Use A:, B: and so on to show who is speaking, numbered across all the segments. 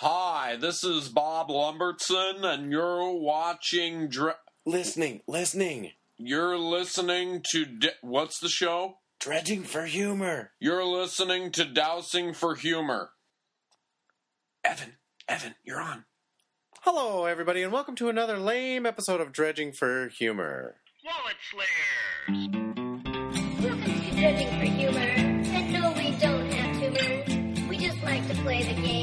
A: Hi, this is Bob Lumbertson, and you're watching. Dre-
B: Listening, listening.
A: you're listening to. De- What's the show?
B: Dredging for humor.
A: You're listening to Dousing for Humor.
B: Evan, Evan, you're on.
C: Hello, everybody, and welcome to another lame episode of Dredging for Humor.
D: Wallet Slayers!
E: Welcome to Dredging for Humor. And no, we don't have tumor. We just like to play the game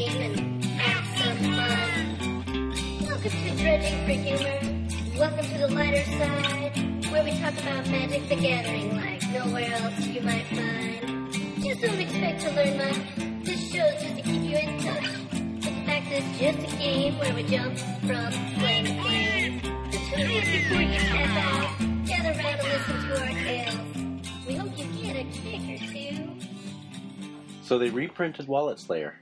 E: to Dredging for Humor. Welcome to the lighter side, where we talk about Magic the Gathering like nowhere else you might find. Just don't expect to learn much. This just to keep you in touch. In fact, it's just a game where we jump from flame to flame. So tune in before you out. Gather around and listen to our tales. We hope you get a kick or two.
C: So they reprinted Wallet Slayer.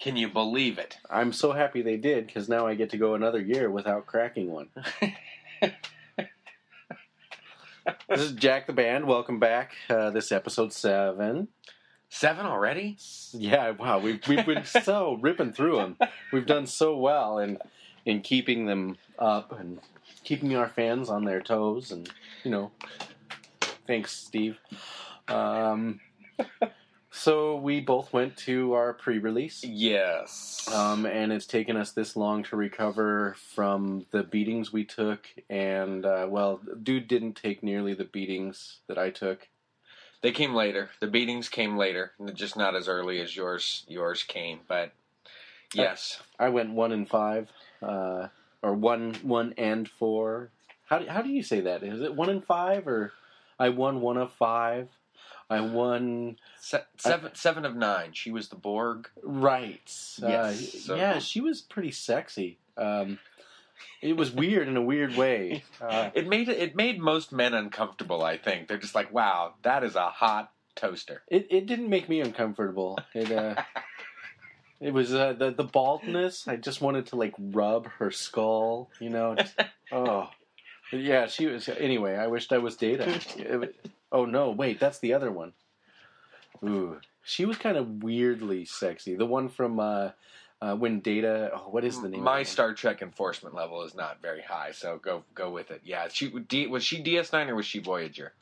A: Can you believe it?
C: I'm so happy they did because now I get to go another year without cracking one. this is Jack the Band. Welcome back. Uh, this is episode seven.
A: Seven already?
C: Yeah, wow, we've we've been so ripping through them. We've done so well in in keeping them up and keeping our fans on their toes, and you know, thanks, Steve. Um, so we both went to our pre-release,
A: Yes.
C: um, and it's taken us this long to recover from the beatings we took, and uh, well, dude didn't take nearly the beatings that I took.
A: they came later. The beatings came later, just not as early as yours. Yours came, but yes.
C: I went one and five, uh, or one one and four. How do, how do you say that? Is it one and five, or I won one of five? I won
A: Se- seven, seven of nine. She was the Borg.
C: right.
A: Yes,
C: Uh,
A: so-
C: yeah, she was pretty sexy. Um, it was weird in a weird way. Uh,
A: It made it made most men uncomfortable. I think they're just like, "Wow, that is a hot toaster."
C: it it didn't make me uncomfortable. It uh, it was uh, the the baldness. I just wanted to like rub her skull. You know. Just, oh, yeah. She was. Anyway, I wished I was Data. Oh no, wait, that's the other one. Ooh, she was kind of weirdly sexy. The one from uh, uh, when Data. Oh, what is the name?
A: My? Star Trek enforcement level is not very high, so go go with it. Yeah, she D, was she DS nine or was she Voyager?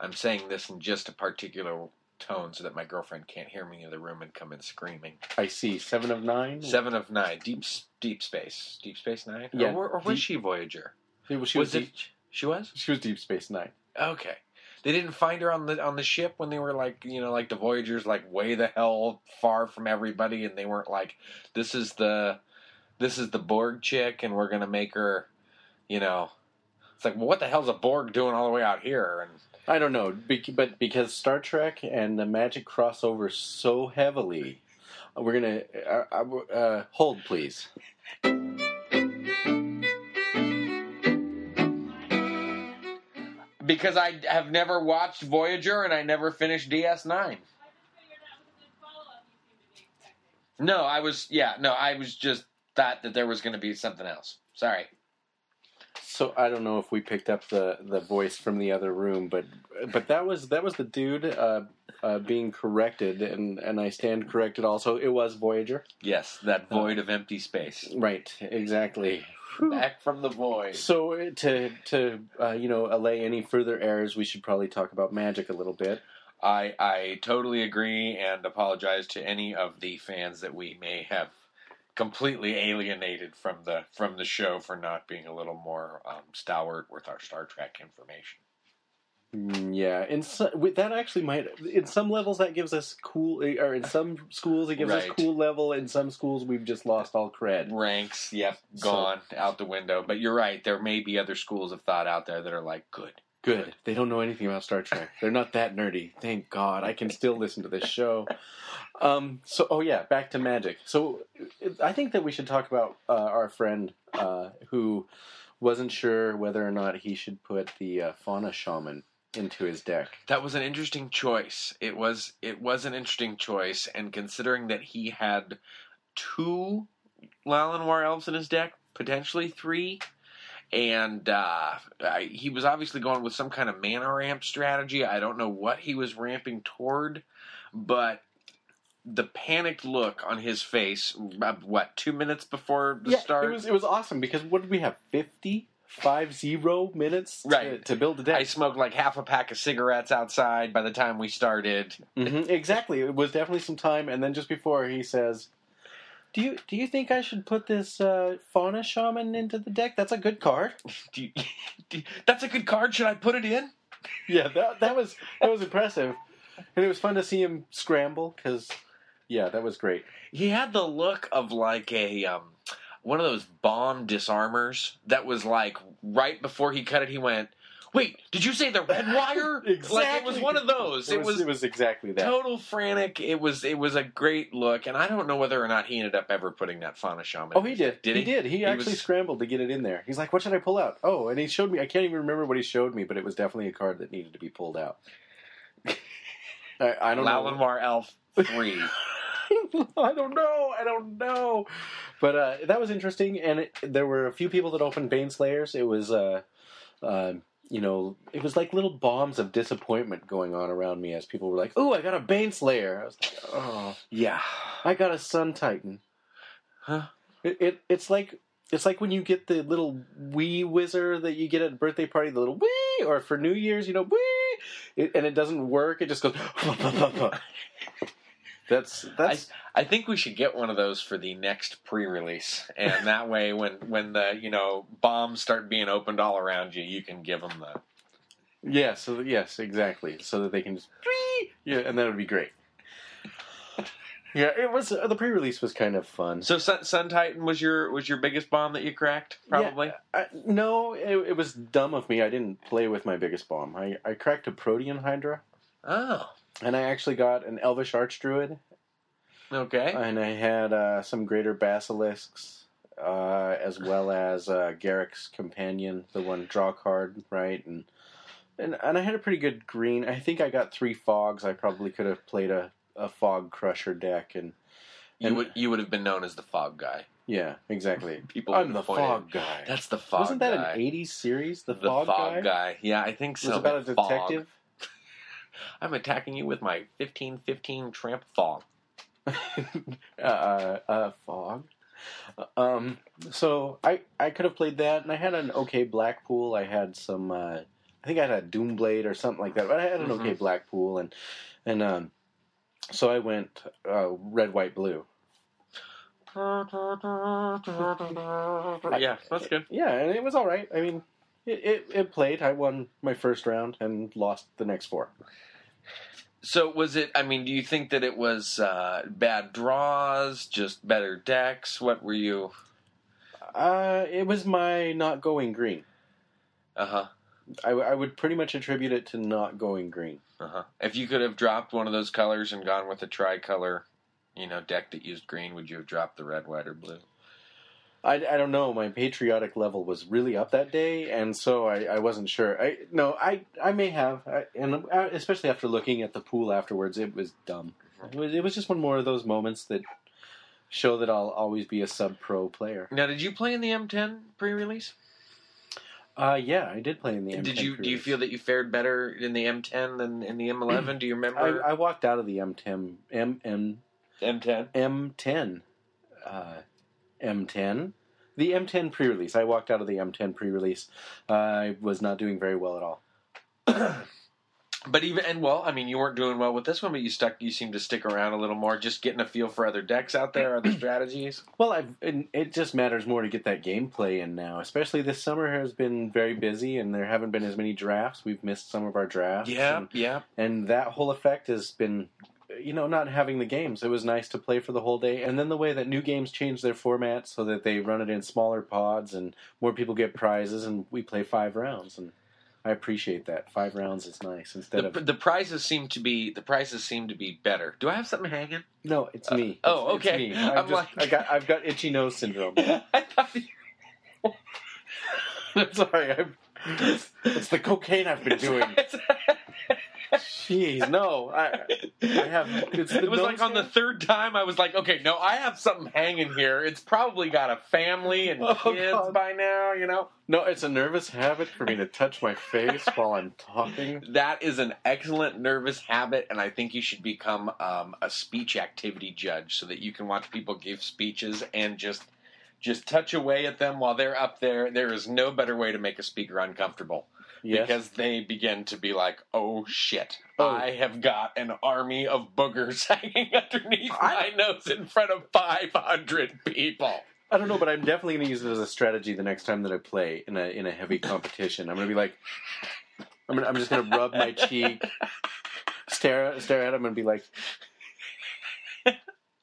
A: I'm saying this in just a particular tone so that my girlfriend can't hear me in the room and come in screaming.
C: I see. Seven of nine.
A: Seven of nine, deep deep space, deep space nine.
C: Yeah,
A: or, or was
C: deep-
A: she Voyager?
C: It was, she
A: was
C: was,
A: it? She was.
C: she was Deep Space Nine.
A: Okay. They didn't find her on the on the ship when they were like, you know, like the Voyagers like way the hell far from everybody and they weren't like this is the this is the Borg chick and we're to make her, you know. It's like, well, what the hell's a Borg doing all the way out here? And
C: I don't know, but because Star Trek and the Magic cross over so heavily, we're gonna uh, uh, uh, hold, please.
A: Because I have never watched Voyager and I never finished DS9. No, I was yeah, no, I was just thought that there was going to be something else. Sorry.
C: So I don't know if we picked up the, the voice from the other room, but but that was that was the dude uh, uh, being corrected, and and I stand corrected. Also, it was Voyager.
A: Yes, that void of empty space.
C: Right, exactly.
A: Back from the void.
C: So uh, to to uh, you know allay any further errors, we should probably talk about magic a little bit.
A: I I totally agree and apologize to any of the fans that we may have completely alienated from the from the show for not being a little more um, stalwart with our Star Trek information.
C: Mm, Yeah, in so, with- that actually might in some levels that gives us cool, or in some schools it gives us cool level. In some schools we've just lost all cred.
A: Ranks, yep,
C: So-
A: gone out the window. But you're right. There may be other schools of thought out there that are like, good.
C: Good. They don't know anything about Star Trek. They're not that nerdy. Thank God. I can still listen to this show. Um, so, oh yeah, back to magic. So, I think that we should talk about uh, our friend uh, who wasn't sure whether or not he should put the uh, fauna shaman into his deck.
A: That was an interesting choice. It was it was an interesting choice, and considering that he had two Llanowar elves in his deck, potentially three, and uh, I, he was obviously going with some kind of mana ramp strategy. I don't know what he was ramping toward, but the panicked look on his face. uh, What two minutes before the
C: yeah,
A: start?
C: it was it was awesome because what did we have? Fifty five zero minutes to,
A: Right.
C: to build the deck.
A: I smoked like half a pack of cigarettes outside by the time we started.
C: hmm exactly. It was definitely some time, and then just before he says, "Do you do you think I should put this uh, fauna shaman into the deck? That's a good card."
A: Do you, do you- that's a good card. Should I put it in?
C: Yeah, that that was that was impressive, and it was fun to see him scramble because, yeah, that was great.
A: He had the look of like a um, one of those bomb disarmers that was like right before he cut it. He went, "Wait, did you say the red wire?" Like it was one of those. It, was,
C: it was exactly that.
A: total frantic. It was it was a great look, and I don't know whether or not he ended up ever putting that fauna shaman.
C: Oh, he did.
A: Did he?
C: He did. He, actually
A: was-
C: scrambled to get it in there. He's like, "What should I pull out?" Oh, and he showed me. I can't even remember what he showed me, but it was definitely a card that needed to be pulled out. I, I don't know.
A: Elf three.
C: I don't know. I don't know. But uh, that was interesting, and it, there were a few people that opened Baneslayers. It was, uh, uh, you know, it was like little bombs of disappointment going on around me as people were like, "Oh, I got a Baneslayer." I was like, "Oh,
A: yeah.
C: I got a Sun Titan."
A: Huh?
C: It, it it's like it's like when you get the little wee whizzer that you get at a birthday party, the little wee, or for New Year's, you know, wee, it, and it doesn't work. It just goes. that's that's
A: I think we should get one of those for the next pre-release, and that way, when when the you know bombs start being opened all around you, you can give them the.
C: Yeah, so yes, exactly. So that they can just yeah, and that would be great. Yeah, it was uh, the pre-release was kind of fun.
A: So Sun, Sun Titan was your was your biggest bomb that you cracked, probably.
C: I, no, it, it was dumb of me. I didn't play with my biggest bomb. I, I cracked a Protean Hydra,
A: Oh,
C: and I actually got an Elvish Archdruid,
A: okay.
C: and I had uh, some Greater Basilisks, uh, as well as uh, Garruk's Companion, the one draw card, right? And, and and I had a pretty good green. I think I got three fogs. I probably could have played a, a fog crusher deck, and
A: you would you would have been known as the fog guy.
C: yeah, exactly.
A: People
C: I'm the fog guy.
A: That's the fog.
C: Wasn't that
A: guy.
C: an '80s series? The,
A: The
C: fog, guy.
A: guy. Yeah, I think
C: It
A: so.
C: was about a
A: detective. fog. I'm attacking you with my 1515 tramp fog.
C: uh, uh, fog. Um, so I I could have played that, and I had an okay Blackpool. I had some. Uh, I think I had a Doomblade or something like that, but I had an okay Blackpool, and and um, so I went uh, red, white, blue.
A: yeah, that's good.
C: Yeah, and it was all right. I mean, it, it, it played. I won my first round and lost the next four.
A: So was it? I mean, do you think that it was uh, bad draws, just better decks? What were you?
C: Uh, it was my not going green.
A: Uh huh.
C: I, I would pretty much attribute it to not going green.
A: Uh huh. If you could have dropped one of those colors and gone with a tricolor, you know, deck that used green, would you have dropped the red, white, or blue?
C: I, I don't know. My patriotic level was really up that day, and so I, I wasn't sure. I no, I I may have, I, and uh, especially after looking at the pool afterwards, it was dumb. It was, it was just one more of those moments that show that I'll always be a sub pro player.
A: Now, did you play in the M10 pre-release?
C: Uh, yeah, I did play in the. M10
A: Did you do you feel that you fared better in the M10 than in the M11? do you remember
C: I, I walked out of the M10 M M
A: M10?
C: M10 uh, M10. The M10 pre-release. I walked out of the M10 pre-release. Uh, I was not doing very well at all.
A: But even and well, I mean, you weren't doing well with this one, but you stuck. You seemed to stick around a little more, just getting a feel for other decks out there, other strategies.
C: Well, I've, it just matters more to get that gameplay in now. Especially this summer has been very busy, and there haven't been as many drafts. We've missed some of our drafts.
A: Yeah,
C: and,
A: yeah.
C: and that whole effect has been, you know, not having the games. It was nice to play for the whole day, and then the way that new games change their format so that they run it in smaller pods and more people get prizes, and we play five rounds, and I appreciate that. Five rounds is nice instead
A: The,
C: of
A: the prizes seem to be the prizes seem to be better. Do I have something hanging?
C: no. It's me.
A: Uh, oh,
C: It's- it's
A: okay.
C: me. I'm
A: I'm
C: just,
A: like-
C: I got I've got itchy nose syndrome.
A: I thought you-
C: I'm sorry. I'm, it's, it's the cocaine I've been doing. Jeez, no. I, I have.
A: It was like on the third time I was like, okay, no, I have something hanging here. It's probably got a family and
C: Oh,
A: kids
C: God.
A: by now, you know.
C: No, it's a nervous habit for me to touch my face while I'm talking.
A: That is an excellent nervous habit, and I think you should become um, a speech activity judge so that you can watch people give speeches and just just touch away at them while they're up there. There is no better way to make a speaker uncomfortable
C: Yes.
A: because they begin to be like, "Oh shit,
C: Oh.
A: I have got an army of boogers hanging underneath
C: I-
A: my nose in front of five hundred people."
C: I don't know, but I'm definitely going to use it as a strategy the next time that I play in a in a heavy competition. I'm going to be like, I'm gonna, I'm just going to rub my cheek, stare stare at him, and be like,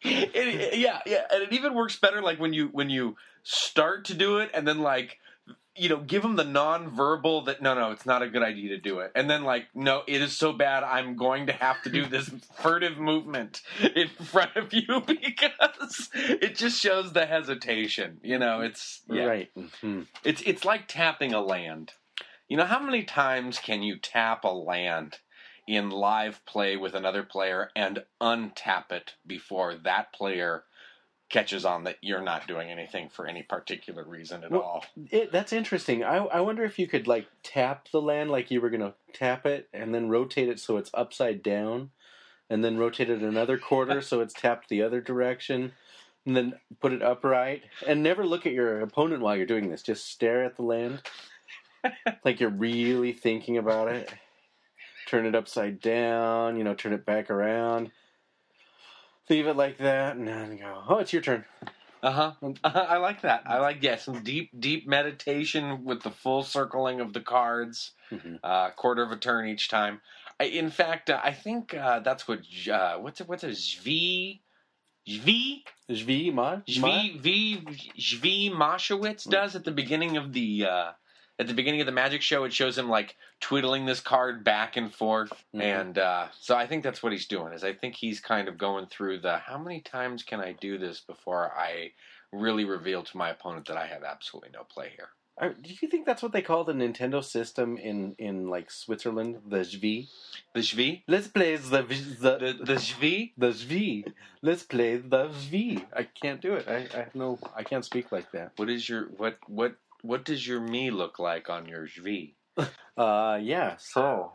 A: It- yeah, yeah, and it even works better like when you when you start to do it and then like you know give them the non-verbal that no no it's not a good idea to do it and then like no it is so bad i'm going to have to do this furtive movement in front of you because it just shows the hesitation you know it's yeah.
C: right. mhm.
A: it's it's like tapping a land you know how many times can you tap a land in live play with another player and untap it before that player catches on that you're not doing anything for any particular reason at
C: Well,
A: all.
C: It, that's interesting. I, I wonder if you could like tap the land like you were going to tap it, and then rotate it so it's upside down, and then rotate it another quarter so it's tapped the other direction, and then put it upright, and never look at your opponent while you're doing this. Just stare at the land, like you're really thinking about it. Turn it upside down, you know, turn it back around. Leave it like that, and then go. Oh, it's your turn.
A: Uh-huh. uh-huh. I like that. I like yeah, some deep deep meditation with the full circling of the cards.
C: Mhm.
A: Uh, quarter of a turn each time. I, in fact, uh, I think uh, that's what uh, what's it, what's a Zvi Zvi
C: Zvi, ma?
A: Zvi V Zvi Mowshowitz does at the beginning of the uh, at the beginning of the magic show. It shows him like twiddling this card back and forth,
C: Mhm.
A: and uh, so I think that's what he's doing. Is I think he's kind of going through the how many times can I do this before I really reveal to my opponent that I have absolutely no play here.
C: Uh, Do you think that's what they call the Nintendo system in, in like Switzerland? The Zvi.
A: The Zvi,
C: Let's play the v- the
A: the the
C: the Zvi. Let's play the Zvi. I can't do it. I, I have no. I can't speak like that.
A: What is your what what what does your me look like on your Zvi?
C: Uh, yeah. So,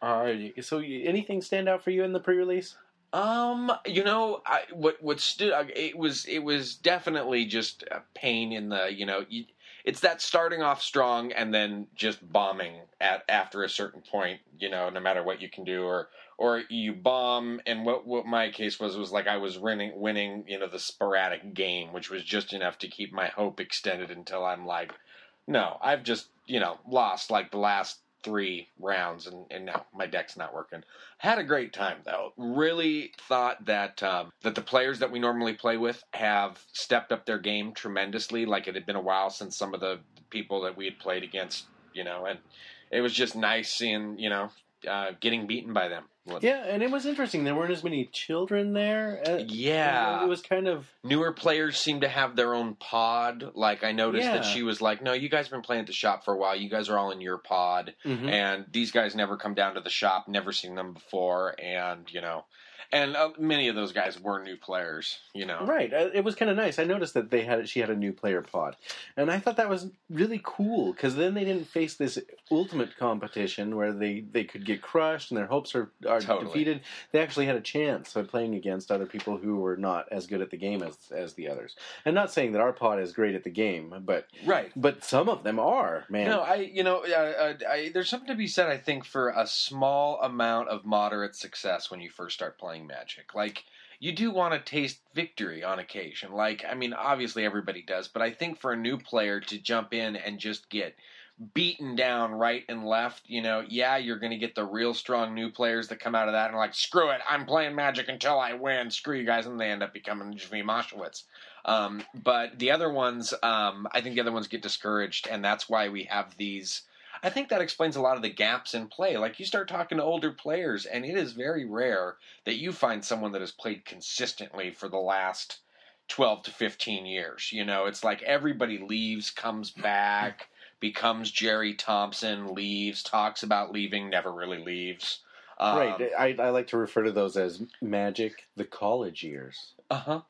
C: uh, so anything stand out for you in the pre-release?
A: Um, you know, I, what what stood it was it was definitely just a pain in the you know you, it's that starting off strong and then just bombing at after a certain point. You know, no matter what you can do, or or you bomb. And what what my case was was like I was winning winning you know the sporadic game, which was just enough to keep my hope extended until I'm like, no, I've just you know lost like the last three rounds and, and now my deck's not working. Had a great time though. Really thought that um, that the players that we normally play with have stepped up their game tremendously. Like it had been a while since some of the people that we had played against, you know, and it was just nice seeing you know uh, getting beaten by them.
C: Yeah, and it was interesting. There weren't as many children there. Uh,
A: Yeah.
C: it was kind of
A: newer players seem to have their own pod. Like I noticed that she was like, "No, you guys have been playing at the shop for a while. You guys are all in your pod."
C: mhm.
A: and these guys never come down to the shop, never seen them before, and you know, and uh, many of those guys were new players, you know.
C: Right. Uh, It was kind of nice. I noticed that they had she had a new player pod, and I thought that was really cool because then they didn't face this ultimate competition where they they could get crushed and their hopes are are
A: Totally.
C: defeated. They actually had a chance of playing against other people who were not as good at the game as as the others. And not saying that our pod is great at the game, but
A: Right.
C: but some of them are. Man,
A: No, I you know uh, uh, I, there's something to be said. I think for a small amount of moderate success when you first start playing Magic, like you do want to taste victory on occasion. Like I mean, obviously everybody does, but I think for a new player to jump in and just get beaten down right and left, you know, yeah, you're going to get the real strong new players that come out of that and like, screw it, I'm playing Magic until I win. Screw you guys, and they end up becoming Jimmy Moshowitz. Um, but the other ones, um, I think the other ones get discouraged, and that's why we have these. I think that explains a lot of the gaps in play. Like you start talking to older players, and it is very rare that you find someone that has played consistently for the last 12 to 15 years. You know, it's like everybody leaves, comes back, becomes Jerry Thompson, leaves, talks about leaving, never really leaves. Um,
C: right. I, I like to refer to those as magic the college years,
A: Uh huh.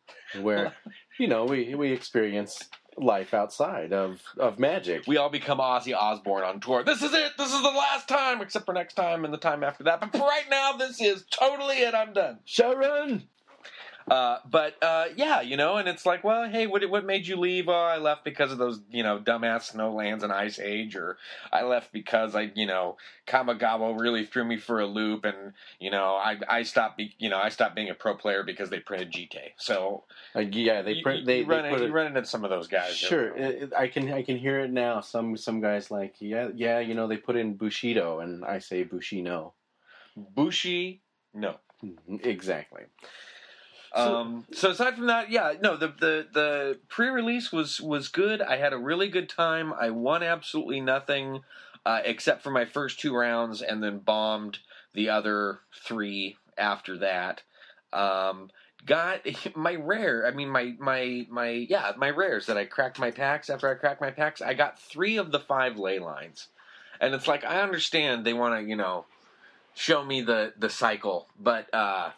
C: where you know we we experience life outside of of magic.
A: We all become Ozzy Osbourne on tour. This is it. This is the last time, except for next time and the time after that. But for right now, this is totally it. I'm done.
C: Sharon.
A: Uh, but uh, yeah, you know, and it's like, well, hey, what what made you leave? Oh, I left because of those, you know, dumbass Snowlands and Ice Age, or I left because I, you know, Kamigawa really threw me for a loop, and you know, I I stopped, be, you know, I stopped being a pro player because they printed GK. So
C: Uh, yeah, they
A: you,
C: print.
A: you
C: They,
A: run,
C: they it,
A: you run into some of those guys.
C: Sure, it, I can I can hear it now. Some some guys like yeah yeah you know they put in Bushido and I say Bushino.
A: Bushi, no.
C: Exactly.
A: Um, so aside from that, yeah, no, the the the pre-release was was good. I had a really good time. I won absolutely nothing uh, except for my first two rounds, and then bombed the other three after that. Um, got my rare. I mean, my my my yeah, my rares that I cracked my packs after I cracked my packs. I got three of the five ley lines, and it's like I understand they want to you know show me the the cycle, but. uh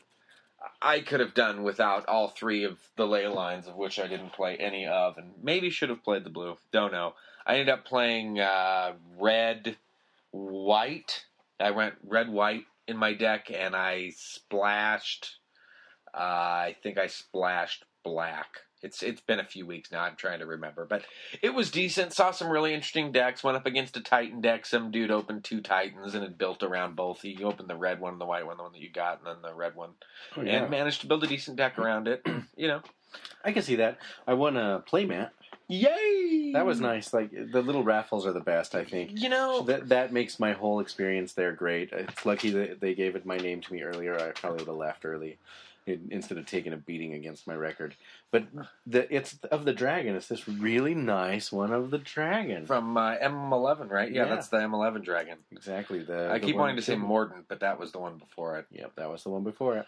A: I could have done without all three of the ley lines, of which I didn't play any of, and maybe should have played the blue. Don't know. I ended up playing uh, red, white. I went red, white in my deck, and I splashed. Uh, I think I splashed black. It's it's been a few weeks now. I'm trying to remember, but it was decent. Saw some really interesting decks. Went up against a Titan deck. Some dude opened two Titans and it built around both. He opened the red one, the white one, the one that you got, and then the red one
C: Oh, yeah.
A: and managed to build a decent deck around it. you know,
C: I can see that. I won a playmat.
A: yay!
C: That was nice. Like the little raffles are the best. I think.
A: You know,
C: That that makes my whole experience there great. It's lucky that they gave it my name to me earlier. I probably would have left early instead of taking a beating against my record. But the it's of the dragon. It's this really nice one of the dragon.
A: from uh, M11, right? Yeah,
C: Yeah.
A: that's the M11 dragon.
C: exactly. The
A: I
C: the
A: keep wanting to say Mordant, but that was the one before it.
C: Yep, that was the one before it.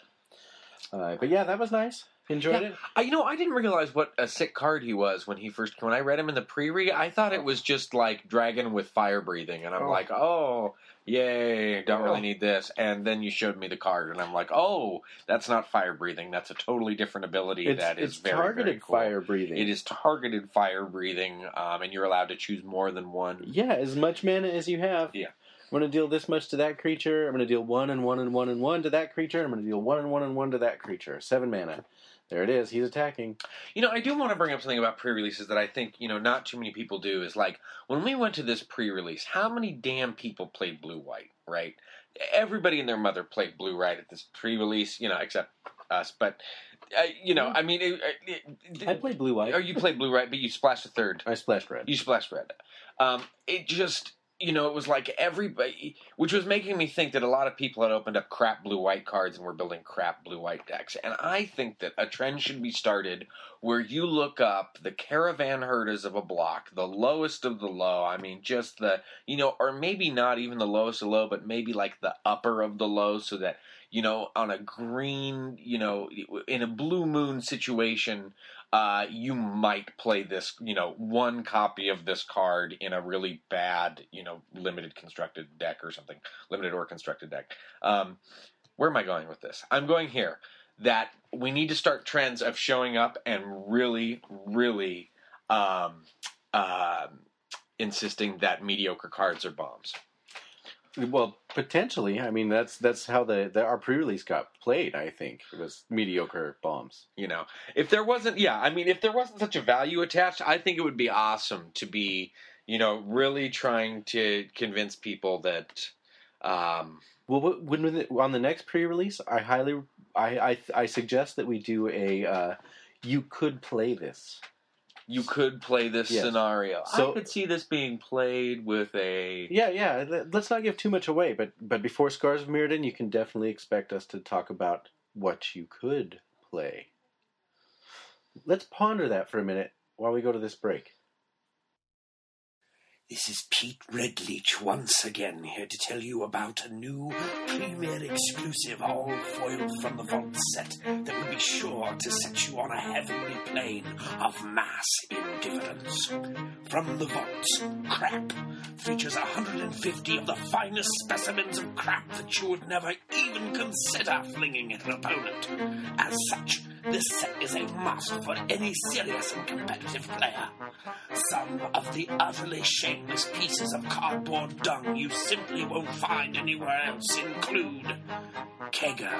C: Uh, but yeah, that was nice. Enjoyed
A: Yeah.
C: it.
A: I, you know, I didn't realize what a sick card he was when he first when I read him in the pre-read. I thought it was just like dragon with fire breathing, and I'm
C: Oh.
A: like, oh, yay! Don't
C: Oh.
A: really need this. And then you showed me the card, and I'm like, oh, that's not fire breathing. That's a totally different ability.
C: It's,
A: that is
C: it's
A: very
C: targeted
A: very cool.
C: fire breathing.
A: It is targeted fire breathing, um, and you're allowed to choose more than one.
C: Yeah, as much mana as you have.
A: Yeah.
C: I'm going to deal this much to that creature. I'm going to deal one and one and one and one to that creature. I'm going to deal one and one and one to that creature. Seven mana. There it is. He's attacking.
A: You know, I do want to bring up something about pre-releases that I think you know not too many people do. Is like when we went to this pre-release, how many damn people played blue white? Right? Everybody and their mother played blue white at this pre-release. You know, except us. But uh, you know, I mean, it, it,
C: I played blue white.
A: Or you played blue white, but you splashed a third.
C: I splashed red.
A: You splashed red. Um, it just, you know, it was like everybody, which was making me think that a lot of people had opened up crap blue white cards and were building crap blue white decks. And I think that a trend should be started where you look up the caravan herders of a block, the lowest of the low. I mean, just the, you know, or maybe not even the lowest of low, but maybe like the upper of the low so that, you know, on a green, you know, in a blue moon situation, uh, you might play this, you know, one copy of this card in a really bad, you know, limited constructed deck or something, limited or constructed deck. Um, where am I going with this? I'm going here that we need to start trends of showing up and really, really um, um insisting that mediocre cards are bombs.
C: Well, potentially. I mean, that's that's how the, the our pre-release got played. I think it was mediocre bombs.
A: You know, if there wasn't, yeah, I mean, if there wasn't such a value attached, I think it would be awesome to be, you know, really trying to convince people that, um,
C: Well, wh- when on the next pre-release, I highly, I I, I suggest that we do a. Uh, you could play this.
A: You could play this
C: Yes.
A: scenario.
C: So-
A: I could see this being played with a.
C: Yeah, yeah. Let's not give too much away, but but before Scars of Mirrodin, you can definitely expect us to talk about what you could play. Let's ponder that for a minute while we go to this break.
B: This is Pete Redleach once again here to tell you about a new premier exclusive all foiled from the vault set that will be sure to set you on a heavenly plane of mass indifference. From the vaults, Crap features 150 of the finest specimens of crap that you would never even consider flinging at an opponent. As such, this set is a must for any serious and competitive player. Some of the utterly shameless pieces of cardboard dung you simply won't find anywhere else include Kegger,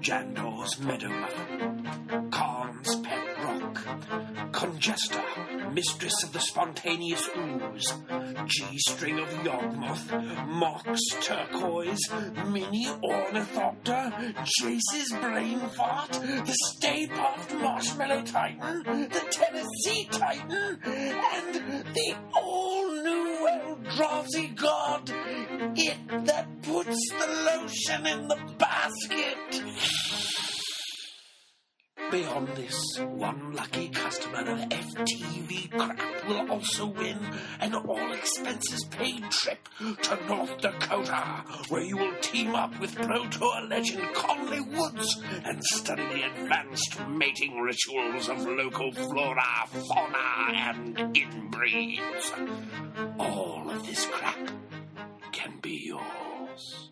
B: Jandor's Meadow Muffin, Pet Rock, Congesta, Mistress of the Spontaneous Ooze, G-String of Yawgmoth, Mox Turquoise, Mini Ornithopter, Jace's Brain Fart, the Stay Marshmallow Titan, the Tennessee Titan, and the all-new Eldrazi God, it that puts the lotion in the basket. Beyond this, one lucky customer of FTV Crap will also win an all expenses paid trip to North Dakota, where you will team up with Pro Tour legend Conley Woods and study the advanced mating rituals of local flora, fauna, and inbreeds. All of this crap can be yours.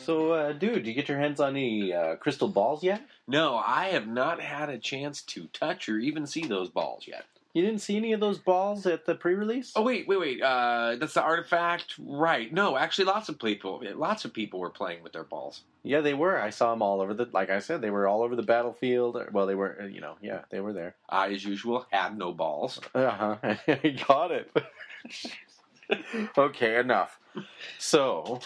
C: So, uh, dude, did you get your hands on any uh, crystal balls yet?
A: No, I have not had a chance to touch or even see those balls yet.
C: You didn't see any of those balls at the pre-release?
A: Oh wait, wait, wait. Uh, that's the artifact, right? No, actually, lots of people, lots of people were playing with their balls.
C: Yeah, they were. I saw them all over the. Like I said, they were all over the battlefield. Well, they were. You know, yeah, they were there.
A: I, as usual, had no balls.
C: Uh huh. Got it. okay, enough. So,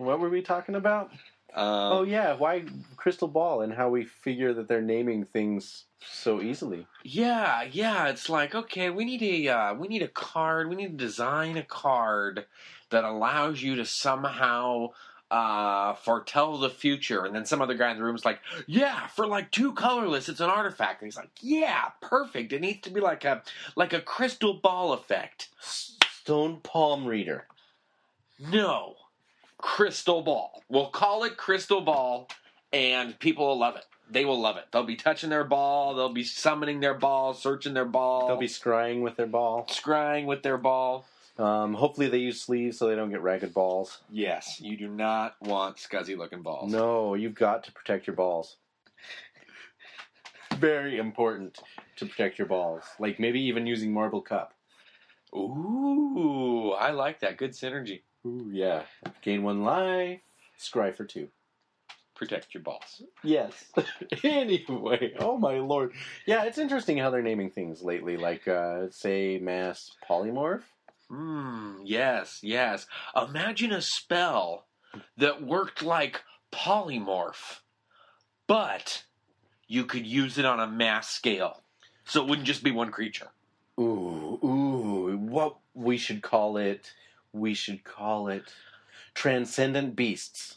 C: what were we talking about?
A: Um,
C: oh yeah, why crystal ball and how we figure that they're naming things so easily.
A: Yeah, yeah. It's like okay, we need a uh, we need a card. We need to design a card that allows you to somehow uh, foretell the future. And then some other guy in the room is like, yeah, for like two colorless, it's an artifact. And he's like, yeah, perfect. It needs to be like a like a crystal ball effect.
C: Stone palm reader.
A: No, crystal ball. We'll call it crystal ball, and people will love it. They will love it. They'll be touching their ball. They'll be summoning their ball, searching their ball.
C: They'll be scrying with their ball.
A: scrying with their ball.
C: Um, hopefully they use sleeves so they don't get ragged balls.
A: Yes, you do not want scuzzy looking balls.
C: No, you've got to protect your balls. Very important to protect your balls. Like maybe even using marble cup.
A: Ooh, I like that. Good synergy.
C: Ooh, yeah. Gain one life. Scry for two.
A: Protect your boss.
C: Yes. anyway, oh my lord. Yeah, it's interesting how they're naming things lately. Like, uh, say, mass polymorph.
A: Hmm, yes, yes. Imagine a spell that worked like polymorph, but you could use it on a mass scale. So it wouldn't just be one creature.
C: Ooh, ooh. What we should call it? We should call it transcendent beasts.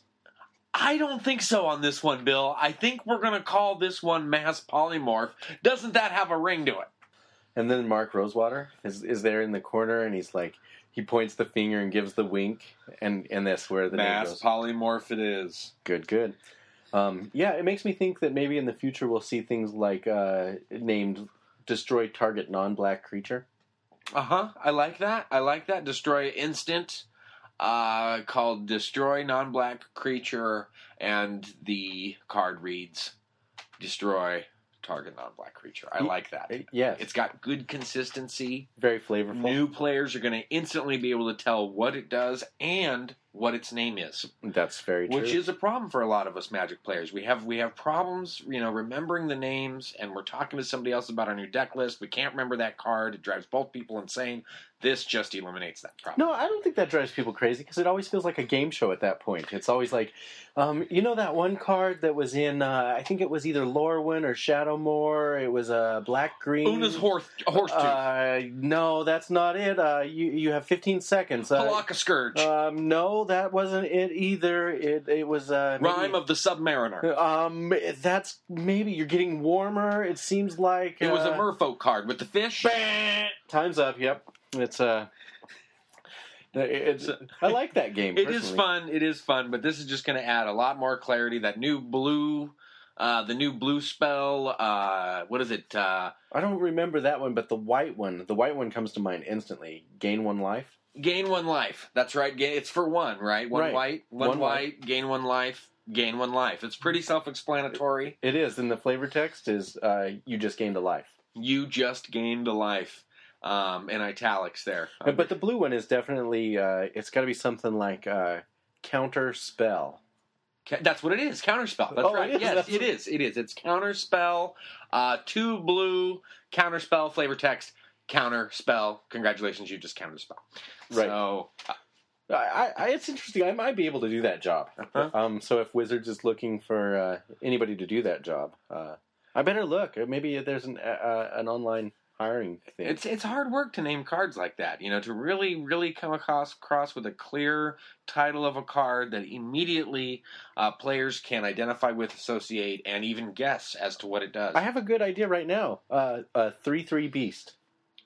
A: I don't think so on this one, Bill. I think we're going to call this one mass polymorph. Doesn't that have a ring to it?
C: And then Mark Rosewater is is there in the corner, and he's like, he points the finger and gives the wink, and and that's where the name
A: mass polymorph it is.
C: Good, good. Um, yeah, it makes me think that maybe in the future we'll see things like uh, named destroy target non-black creature.
A: Uh huh. I like that. I like that. Destroy instant. Uh, called destroy non-black creature, and the card reads destroy target non-black creature. I like that.
C: Uh, Yes,
A: It's got good consistency.
C: very flavorful.
A: New players are going to instantly be able to tell what it does and what its name is,
C: That's very true.
A: which is a problem for a lot of us Magic players. We have we have problems, you know, remembering the names, and we're talking to somebody else about our new deck list. We can't remember that card. It drives both people insane. This just eliminates that problem.
C: No, I don't think that drives people crazy because it always feels like a game show at that point. It's always like, um, you know, that one card that was in, uh, I think it was either Lorwyn or Shadowmoor. It was a uh, black green.
A: Una's horse horse
C: Uh, no, that's not it. Uh, you you have 15 seconds. Uh,
A: Palaka Scourge,
C: um, no, that wasn't it either. It it was uh, maybe-
A: Rhyme of the Submariner.
C: Um, that's maybe you're getting warmer. It seems like
A: It was a
C: uh,
A: Merfolk card with the fish.
C: Time's up. Yep, it's uh, It's, I like that game.
A: It is
C: personally.
A: fun. It is fun, but this is just going to add a lot more clarity. That new blue, uh, the new blue spell. Uh, what is it? Uh,
C: I don't remember that one, but the white one, the white one comes to mind instantly. Gain one life.
A: Gain one life. That's right. Gain, it's for one, right? One
C: Right.
A: white, one,
C: One
A: white. Gain one life. Gain one life. It's pretty self-explanatory.
C: It is, and the flavor text is uh, you just gained a life.
A: You just gained a life. Um, in italics there.
C: but the blue one is definitely uh, it's got to be something like uh, counter spell.
A: That's what it is. Counterspell. That's
C: Oh,
A: right.
C: is?
A: Yes,
C: That's-
A: it is. It is. It's counterspell. Uh, two blue counterspell flavor text. Counterspell. Congratulations, you just counterspell.
C: Right.
A: So
C: I, I, I- it's interesting. I might be able to do that job.
A: Uh-huh.
C: Um, so if Wizards is looking for uh, anybody to do that job, uh, I better look. Maybe there's an uh, an online hiring thing.
A: it's it's hard work to name cards like that. You know, to really really come across across with a clear title of a card that immediately uh, players can identify with, associate, and even guess as to what it does.
C: I have a good idea right now. Uh, a three three beast.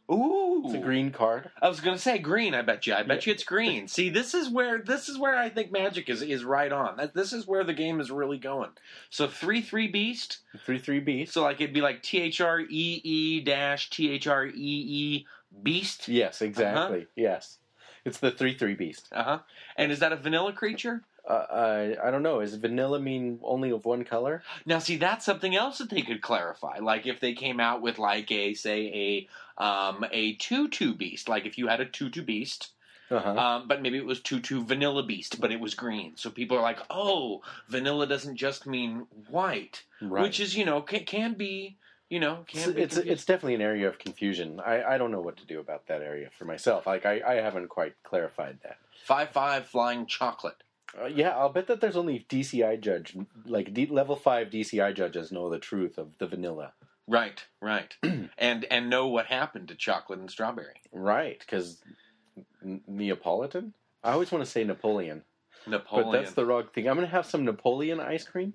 A: Ooh,
C: It's a green card.
A: I was gonna say green. I bet you. I bet you it's green. See, this is where this is where I think Magic is is right on. That this is where the game is really going. So three three beast.
C: Three three beast.
A: So like it'd be like T H R E E dash T H R E E beast.
C: Yes, exactly. Yes, it's the three three beast.
A: Uh huh. And is that a vanilla creature?
C: Uh, I I don't know. Is vanilla mean only of one color?
A: Now, see, that's something else that they could clarify. Like if they came out with like a say a um a two beast. Like if you had a two beast.
C: Uh-huh.
A: Um, but maybe it was Tutu Vanilla Beast, but it was green. So people are like, oh, vanilla doesn't just mean white,
C: right.
A: which is, you know, can, can be, you know,
C: it's
A: can be.
C: it's, it's definitely an area of confusion. I, I don't know what to do about that area for myself. Like I, I haven't quite clarified that.
A: 5 5 flying chocolate.
C: Uh, yeah, I'll bet that there's only DCI judge like D, level five DCI judges know the truth of the vanilla.
A: Right, right. and and know what happened to chocolate and strawberry.
C: Right, because Neapolitan. I always want to say Napoleon.
A: Napoleon.
C: But that's the wrong thing. I'm gonna have some Napoleon ice cream.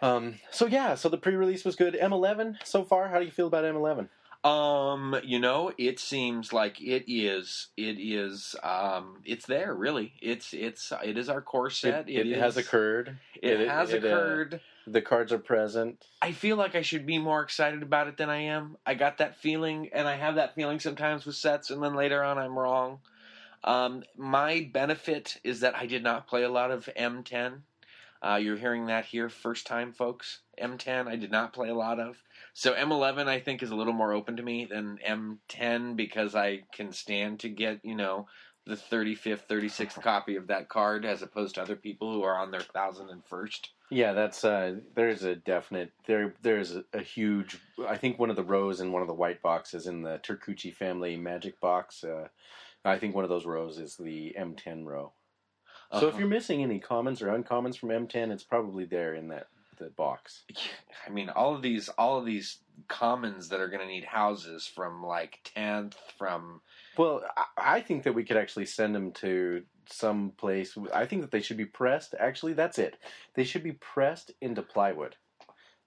C: Um. So yeah. So the pre-release was good. M11 so far. How do you feel about M11?
A: Um, you know, it seems like it is. It is. Um, it's there. Really, it's it's it is our core set.
C: it, it has occurred.
A: It,
C: it-
A: has
C: uh,
A: occurred.
C: The cards are present.
A: I feel like I should be more excited about it than I am. I got that feeling, and I have that feeling sometimes with sets, and then later on I'm wrong. Um, my benefit is that I did not play a lot of M10. Uh, you're hearing that here first time, folks. M10 I did not play a lot of. So M11 I think is a little more open to me than M10 because I can stand to get, you know, the 35th, 36th copy of that card as opposed to other people who are on their 1001st.
C: Yeah, that's uh there's a definite there there's a, a huge I think one of the rows in one of the white boxes in the Turkuchi family magic box uh I think one of those rows is the M10 row. So if
A: Uh-huh.
C: you're missing any commons or uncommons from M10 it's probably there in that the box.
A: I mean, all of these, all of these commons that are going to need houses from like tenth, from
C: Well, I, think that we could actually send them to some place. I think that they should be pressed. Actually, that's it. They should be pressed into plywood.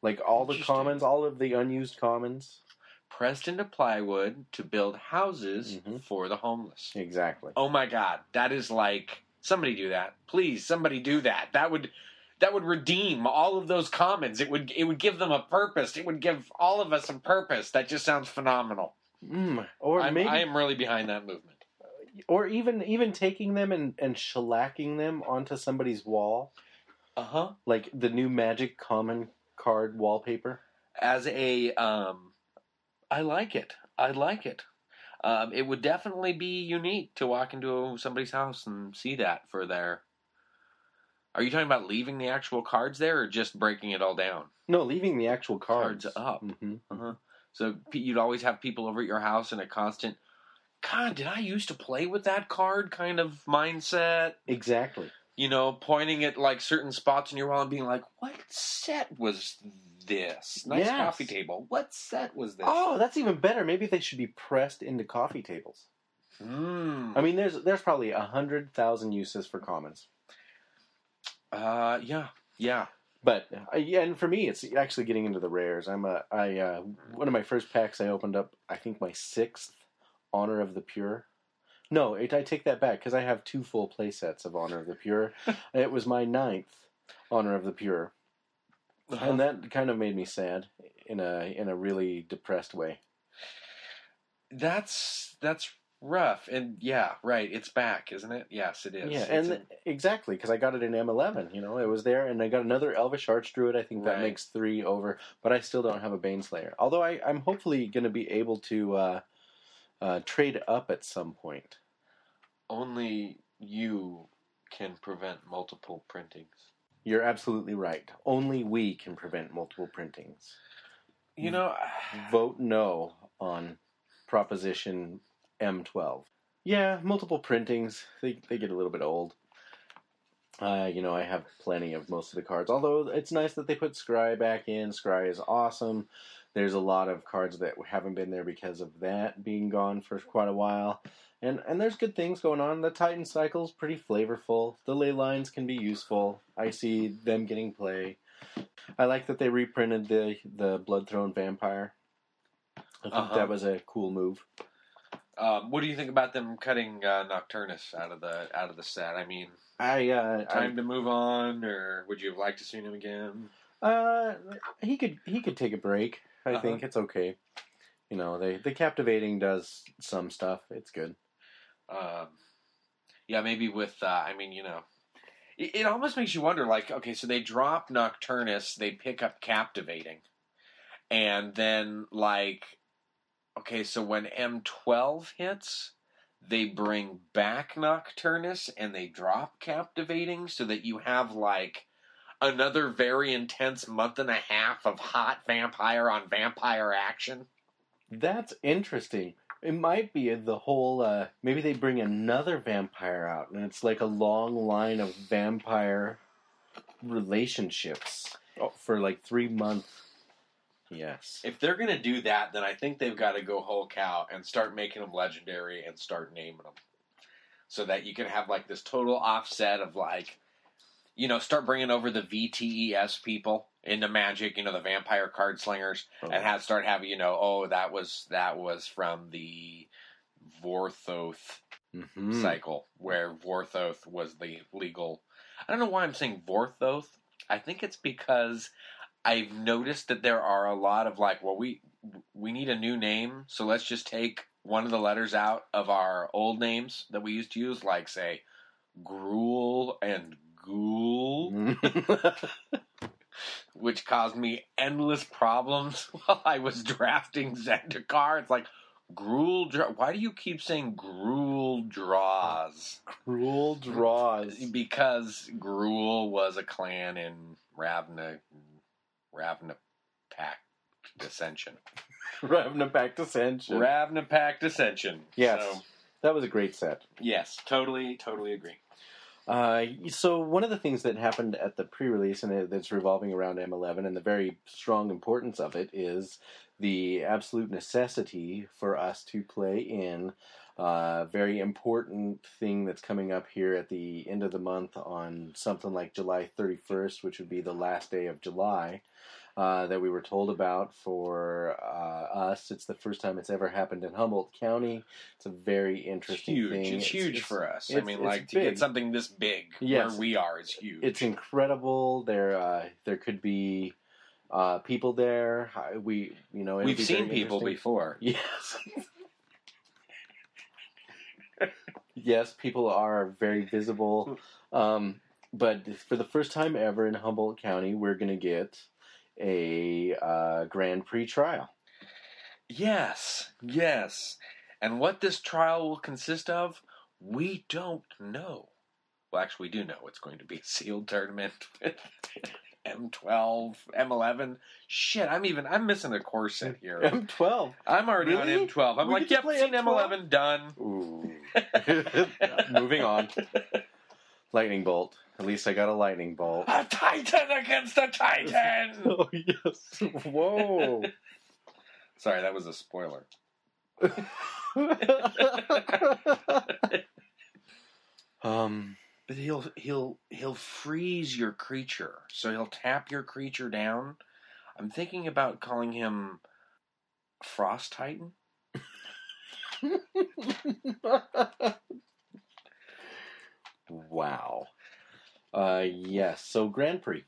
C: Like all the commons, all of the unused commons.
A: pressed into plywood to build houses
C: Mhm.
A: for the homeless.
C: Exactly.
A: Oh my God, that is like somebody do that, please. Somebody do that. That would that would redeem all of those commons. It would it would give them a purpose. It would give all of us a purpose. That just sounds phenomenal.
C: Mm, or
A: I'm,
C: maybe
A: I am really behind that movement.
C: or even even taking them and, and shellacking them onto somebody's wall,
A: Uh huh.
C: like the new Magic Common card wallpaper.
A: as a um I like it. I like it. Um, it would definitely be unique to walk into somebody's house and see that for their. Are you talking about leaving the actual cards there, or just breaking it all down?
C: No, leaving the actual cards,
A: Cards up.
C: hmm
A: Uh-huh. So you'd always have people over at your house in a constant. God, did I used to play with that card kind of mindset?
C: Exactly.
A: You know, pointing at like certain spots in your wall and being like, "What set was this? Nice
C: Yes.
A: coffee table. What set was this?"
C: Oh, that's even better. Maybe they should be pressed into coffee tables.
A: Mm.
C: I mean, there's there's probably a hundred thousand uses for commons,
A: Uh, yeah, yeah.
C: but uh, yeah, and for me, it's actually getting into the rares. I'm a I uh, one of my first packs I opened up. I think my sixth Honor of the Pure No, it, I take that back because I have two full play sets of Honor of the Pure. it was my ninth Honor of the Pure,
A: Uh-huh.
C: and that kind of made me sad in a in a really depressed way.
A: That's that's rough. And yeah, right. It's back, isn't it? Yes, it is.
C: Yeah,
A: It's
C: and
A: in-
C: exactly because I got it in M11. You know, it was there, and I got another Elvish arch druid I think that
A: Right.
C: makes three over, but I still don't have a Bane Baneslayer. Although I, I'm hopefully going to be able to uh, uh, trade up at some point.
A: only you can prevent multiple printings.
C: You're absolutely right. Only we can prevent multiple printings.
A: You know,
C: Vote no on Proposition M12. Yeah, multiple printings. They they get a little bit old. Uh, you know, I have plenty of most of the cards. Although it's nice that they put Scry back in. Scry is awesome. There's a lot of cards that haven't been there because of that being gone for quite a while. And and there's good things going on. The Titan cycle's pretty flavorful. The ley lines can be useful. I see them getting play. I like that they reprinted the the Bloodthrone Vampire. I think
A: Uh-huh.
C: that was a cool move.
A: Um, what do you think about them cutting uh, Nocturnus out of the out of the set? I mean,
C: I uh,
A: time to move on, or would you have liked to see him again?
C: Uh he could he could take a break. I
A: Uh-huh.
C: think it's okay. You know, they the captivating does some stuff. It's good.
A: Um, yeah, maybe with. Uh, I mean, you know, it, it almost makes you wonder. Like, okay, so they drop Nocturnus, they pick up Captivating, and then like, okay, so when M twelve hits, they bring back Nocturnus and they drop Captivating, so that you have like another very intense month and a half of hot vampire on vampire action.
C: That's interesting. It might be the whole. Uh, maybe they bring another vampire out, and it's like a long line of vampire relationships oh, for like three months. Yes.
A: If they're gonna do that, then I think they've got to go whole cow and start making them legendary and start naming them, so that you can have like this total offset of like, you know, start bringing over the VTES people into Magic, you know, the vampire card slingers,
C: Oh.
A: and have start having you know, oh, that was that was from the Vorthoth
C: Mhm.
A: cycle where Vorthoth was the legal. I don't know why I'm saying Vorthoth. I think it's because I've noticed that there are a lot of like, well, we we need a new name, so let's just take one of the letters out of our old names that we used to use, like say Gruul and Ghoul, which caused me endless problems while I was drafting Zendikar. It's like Gruel. Draw- Why do you keep saying Gruel draws?
C: Cruel draws.
A: Because Gruul was a clan in Ravna, Ravna Pact Ascension.
C: Ravna Pact Ascension.
A: Ravna Pact Ascension.
C: Yes.
A: So,
C: that was a great set.
A: yes, totally, totally agree.
C: Uh, so one of the things that happened at the pre-release and it- that's revolving around M11 and the very strong importance of it is the absolute necessity for us to play in a very important thing that's coming up here at the end of the month on something like July 31st, which would be the last day of July. Uh, that we were told about for uh, us. It's the first time it's ever happened in Humboldt County. It's a very interesting
A: huge.
C: thing.
A: It's, huge for us. I mean,
C: it's
A: like to
C: big.
A: get something this big
C: Yes.
A: where we are is huge.
C: it's incredible. There, uh, there could be uh, people there. We, you know,
A: we've seen people before.
C: Yes. yes, people are very visible. Um, but for the first time ever in Humboldt County, we're going to get a uh, Grand Prix trial.
A: Yes, yes. And what this trial will consist of, we don't know. Well, actually, we do know it's going to be a sealed tournament with M12, M11. Shit, I'm even I'm missing a core set here.
C: M12.
A: I'm already
C: Really?
A: on M12. I'm
C: We
A: like, yep, seen
C: M12?
A: M11 done.
C: Ooh. Moving on. Lightning bolt. At least I got a lightning bolt.
A: A Titan against a Titan.
C: Oh yes! Whoa!
A: Sorry, that was a spoiler.
C: um.
A: But he'll he'll he'll freeze your creature. So he'll tap your creature down. I'm thinking about calling him Frost Titan.
C: wow. Uh, yes. So Grand Prix.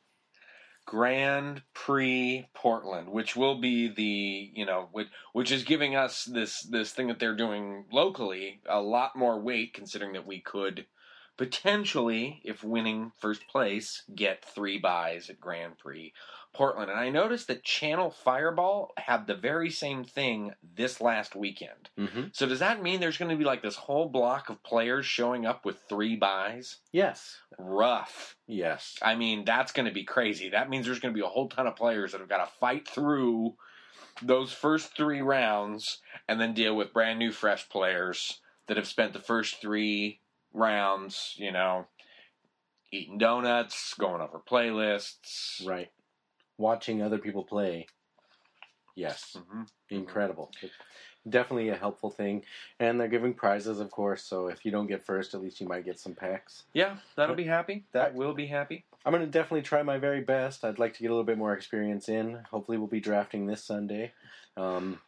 A: Grand Prix Portland, which will be the you know which which is giving us this this thing that they're doing locally a lot more weight, considering that we could potentially, if winning first place, get three buys at Grand Prix Portland. And I noticed that Channel Fireball had the very same thing this last weekend.
C: Mm-hmm.
A: So does that mean there's going to be like this whole block of players showing up with three buys?
C: Yes.
A: Rough.
C: Yes.
A: I mean, that's going to be crazy. That means there's going to be a whole ton of players that have got to fight through those first three rounds and then deal with brand new, fresh players that have spent the first three rounds, you know, eating donuts, going over playlists.
C: Right. Watching other people play. Yes.
A: hmm
C: Incredible. Definitely a helpful thing. And they're giving prizes, of course, so if you don't get first, at least you might get some packs.
A: Yeah, that'll be happy. That will be happy.
C: I'm going to definitely try my very best. I'd like to get a little bit more experience in. Hopefully, we'll be drafting this Sunday. Um,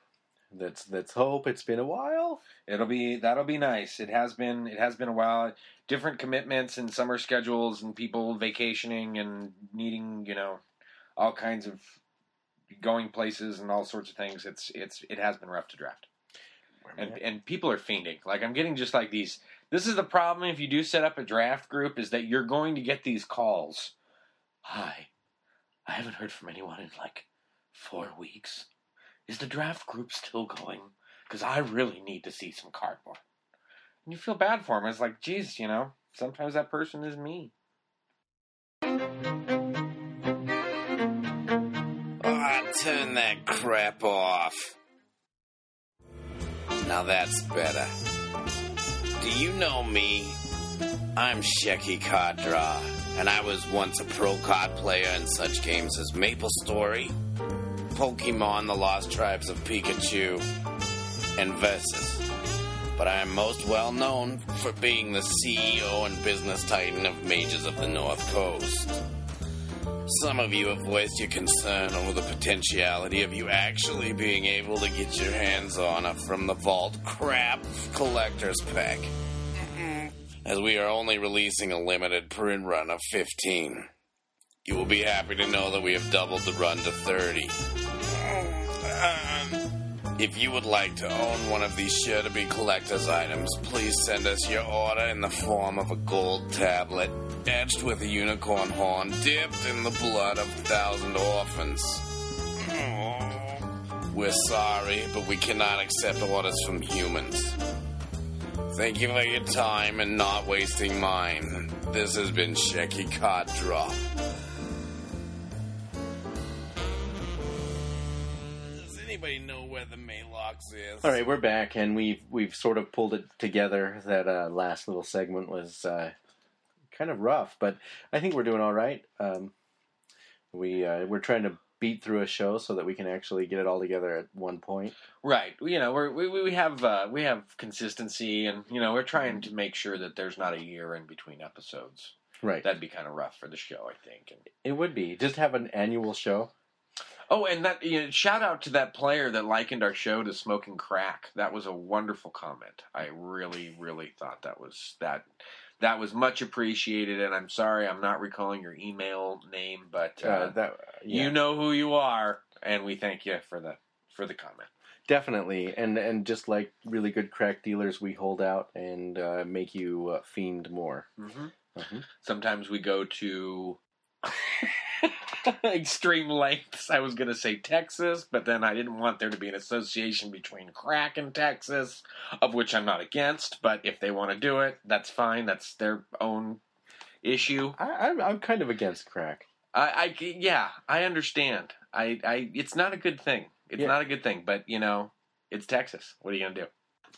C: that's that's hope. It's been a while.
A: It'll be that'll be nice. It has been it has been a while. Different commitments and summer schedules and people vacationing and needing you know all kinds of going places and all sorts of things. It's it's it has been rough to draft. And and people are fiending. Like I'm getting just like these. This is the problem if you do set up a draft group is that you're going to get these calls. Hi, I haven't heard from anyone in like four weeks. Is the draft group still going? Because I really need to see some cardboard. And you feel bad for them. It's like, geez, you know, sometimes that person is me.
F: Ah, turn that crap off. Now that's better. Do you know me? I'm Sheki Kadra, and I was once a pro card player in such games as Maple Story, Pokemon The Lost Tribes of Pikachu, and Versus. But I am most well known for being the CEO and business titan of Mages of the North Coast. Some of you have voiced your concern over the potentiality of you actually being able to get your hands on a From the Vault crap collector's pack. Uh-uh. As we are only releasing a limited print run of 15. You will be happy to know that we have doubled the run to 30. Um, if you would like to own one of these sure to be collector's items, please send us your order in the form of a gold tablet, etched with a unicorn horn, dipped in the blood of a thousand orphans. We're sorry, but we cannot accept orders from humans. Thank you for your time and not wasting mine. This has been Shecky Kadra. Does anybody know where the Maalox is?
C: All right, we're back, and we've we've sort of pulled it together. That uh, last little segment was uh, kind of rough, but I think we're doing all right. Um, we uh, we're trying to beat through a show so that we can actually get it all together at one point.
A: Right. You know, we're, we we have uh, we have consistency, and you know, we're trying to make sure that there's not a year in between episodes.
C: Right.
A: That'd be kind of rough for the show, I think. And,
C: it would be just have an annual show.
A: Oh, and that you know, shout out to that player that likened our show to smoking crack. That was a wonderful comment. I really, really thought that was that that was much appreciated. And I'm sorry, I'm not recalling your email name, but uh,
C: Uh, that yeah,
A: you know who you are, and we thank you for the for the comment.
C: definitely, and and just like really good crack dealers, we hold out and uh, make you uh, fiend more.
A: Mm-hmm.
C: Mhm.
A: Sometimes we go to extreme lengths. I was going to say Texas, but then I didn't want there to be an association between crack and Texas, of which I'm not against. But if they want to do it, that's fine. That's their own issue.
C: I, I'm I'm kind of against crack.
A: I, I yeah, I understand. I, I, it's not a good thing. It's
C: Yeah.
A: not a good thing. But you know, it's Texas. What are you going to do?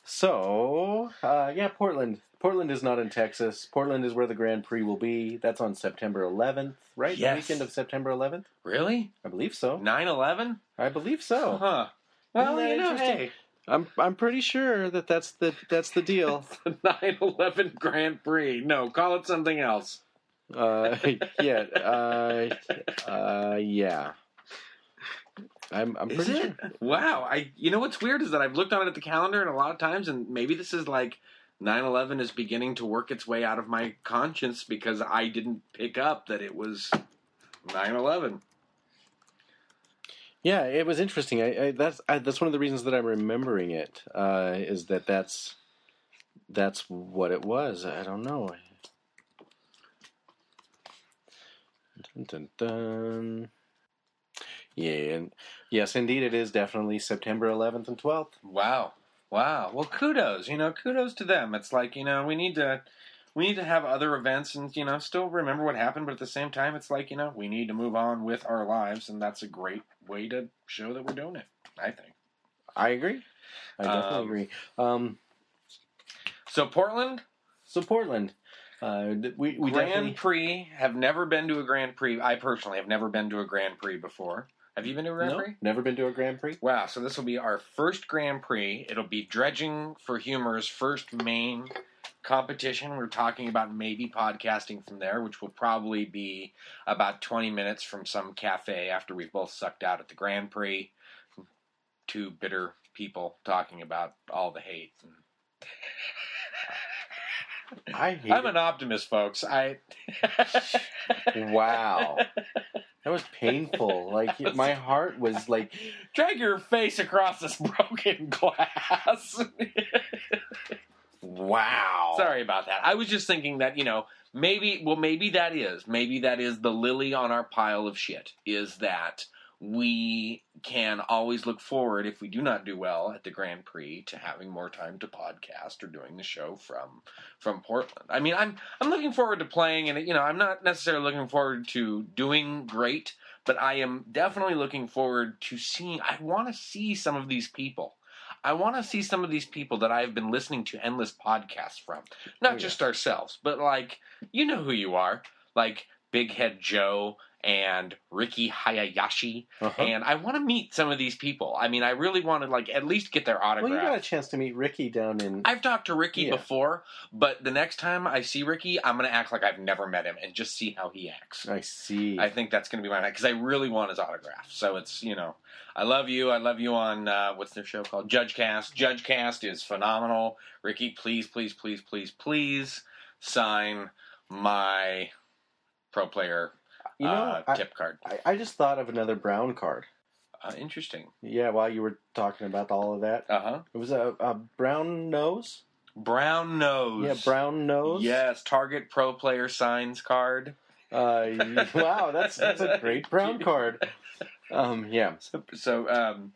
C: So, uh, yeah, Portland. Portland is not in Texas. Portland is where the Grand Prix will be. That's on September 11th, right?
A: Yes.
C: The weekend of September 11th?
A: Really?
C: I believe so.
A: 9/11?
C: I believe so.
A: Huh. Well, you know, hey.
C: I'm I'm pretty sure that that's the that's the deal.
A: the 9/11 Grand Prix. No, call it something else.
C: uh, yeah. Uh, uh, yeah. I'm, I'm
A: Is
C: pretty
A: it?
C: sure.
A: Wow. I you know what's weird is that I've looked on it at the calendar and a lot of times and maybe this is like 9/11 is beginning to work its way out of my conscience because I didn't pick up that it was 9/11.
C: Yeah, it was interesting. I, I that's I, that's one of the reasons that I'm remembering it uh, is that that's that's what it was. I don't know. Dun, dun, dun. Yeah, and yes, indeed, it is definitely September 11th and 12th.
A: Wow. Wow. Well, kudos. You know, kudos to them. It's like, you know, we need to we need to have other events and, you know, still remember what happened, but at the same time it's like, you know, we need to move on with our lives and that's a great way to show that we're doing it, I think.
C: I agree. I definitely
A: Um,
C: agree. Um,
A: So Portland
C: so Portland, uh, we we
A: Grand
C: definitely
A: Prix have never been to a Grand Prix. I personally have never been to a Grand Prix before. Have you been to a Grand
C: no,
A: Prix?
C: never been to a Grand Prix.
A: Wow, so this will be our first Grand Prix. It'll be Dredging for Humor's first main competition. We're talking about maybe podcasting from there, which will probably be about 20 minutes from some cafe after we've both sucked out at the Grand Prix. Two bitter people talking about all the hate.
C: I hate
A: I'm an optimist, folks. I
C: Wow. That was painful. Like my heart was like
A: drag your face across this broken glass.
C: wow.
A: Sorry about that. I was just thinking that, you know, maybe, well, maybe that is, maybe that is the lily on our pile of shit, is that we can always look forward, if we do not do well at the Grand Prix, to having more time to podcast or doing the show from from Portland. I mean, I'm I'm looking forward to playing, and you know, I'm not necessarily looking forward to doing great, but I am definitely looking forward to seeing. I want to see some of these people. I want to see some of these people that I've been listening to endless podcasts from. Not
C: Oh, yeah.
A: just ourselves, but like you know who you are, like Big Head Joe and Riki Hayashi,
C: Uh-huh.
A: and I want to meet some of these people. I mean, I really want to like at least get their autograph.
C: Well, you got a chance to meet Riki down in.
A: I've talked to Riki
C: Yeah.
A: before, but the next time I see Riki, I'm going to act like I've never met him and just see how he acts.
C: I see.
A: I think that's going to be my because I really want his autograph. So it's you know, I love you. I love you on uh, what's their show called? Judge Cast. Judge Cast is phenomenal. Riki, please, please, please, please, please sign my pro player
C: you know,
A: uh,
C: I,
A: tip card.
C: I, I just thought of another brown card.
A: Uh, interesting.
C: Yeah, while you were talking about all of that,
A: Uh huh.
C: it was a, a brown nose.
A: Brown nose.
C: Yeah, brown nose.
A: Yes, Target Pro Player signs card.
C: Uh, wow, that's that's a great brown card. Um, yeah.
A: So, so um,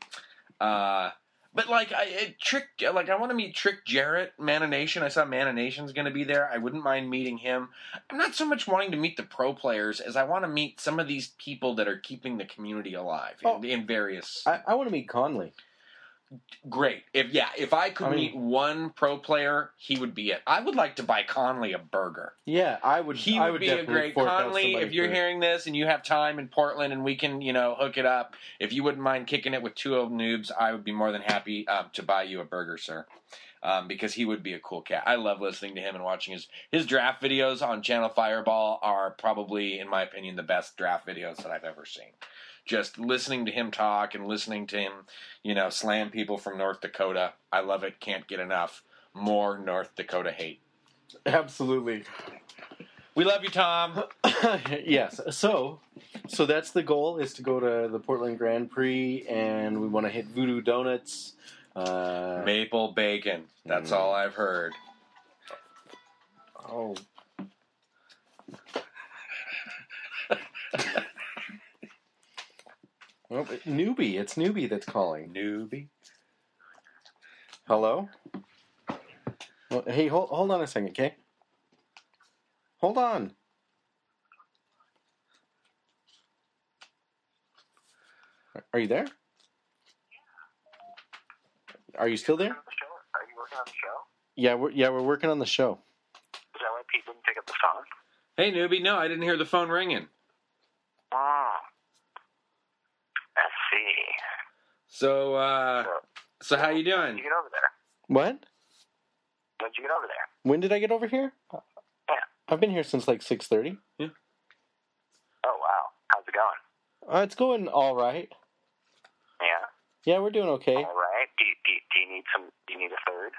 A: uh, but like I it, Trick, like I want to meet Trick Jarrett, Mana Nation. I saw Mana Nation's going to be there. I wouldn't mind meeting him. I'm not so much wanting to meet the pro players as I want to meet some of these people that are keeping the community alive
C: Oh.
A: in, in various.
C: I, I want to meet Conley.
A: Great. If yeah, if I could
C: I mean-
A: meet one pro player, he would be it. I would like to buy Conley a burger.
C: Yeah, I would.
A: He
C: I
A: would,
C: would
A: be a great Conley. If you're hearing this and you have time in Portland and we can, you know, hook it up. If you wouldn't mind kicking it with two old noobs, I would be more than happy um, to buy you a burger, sir. Um, because he would be a cool cat. I love listening to him and watching his his draft videos on Channel Fireball are probably, in my opinion, the best draft videos that I've ever seen. Just listening to him talk and listening to him, you know, slam people from North Dakota. I love it. Can't get enough. More North Dakota hate.
C: Absolutely.
A: We love you, Tom.
C: yes. So, so that's the goal: is to go to the Portland Grand Prix, and we want to hit Voodoo Donuts. Uh,
A: Maple bacon. That's
C: Mm.
A: all I've heard.
C: oh. Oh, newbie, it's newbie that's calling.
A: Newbie.
C: Hello. Well, hey, hold hold on a second, okay? Hold on. Are you there? Are you still there?
G: Are you working on the show?
C: Yeah, we're yeah we're working on the show.
G: Is that why Pete didn't pick up the phone?
A: Hey, newbie. No, I didn't hear the phone ringing.
G: Oh. I see.
A: So, uh, so how you
G: When did
A: doing?
G: you get over there?
C: What?
G: When did you get over there?
C: When did I get over here?
G: Yeah.
C: I've been here since like six thirty. Yeah.
G: Oh, wow. How's it going?
C: Uh, it's going all right. Yeah, Yeah, we're doing okay.
G: All right. Do you, do, you, do you need some? Do you need a third?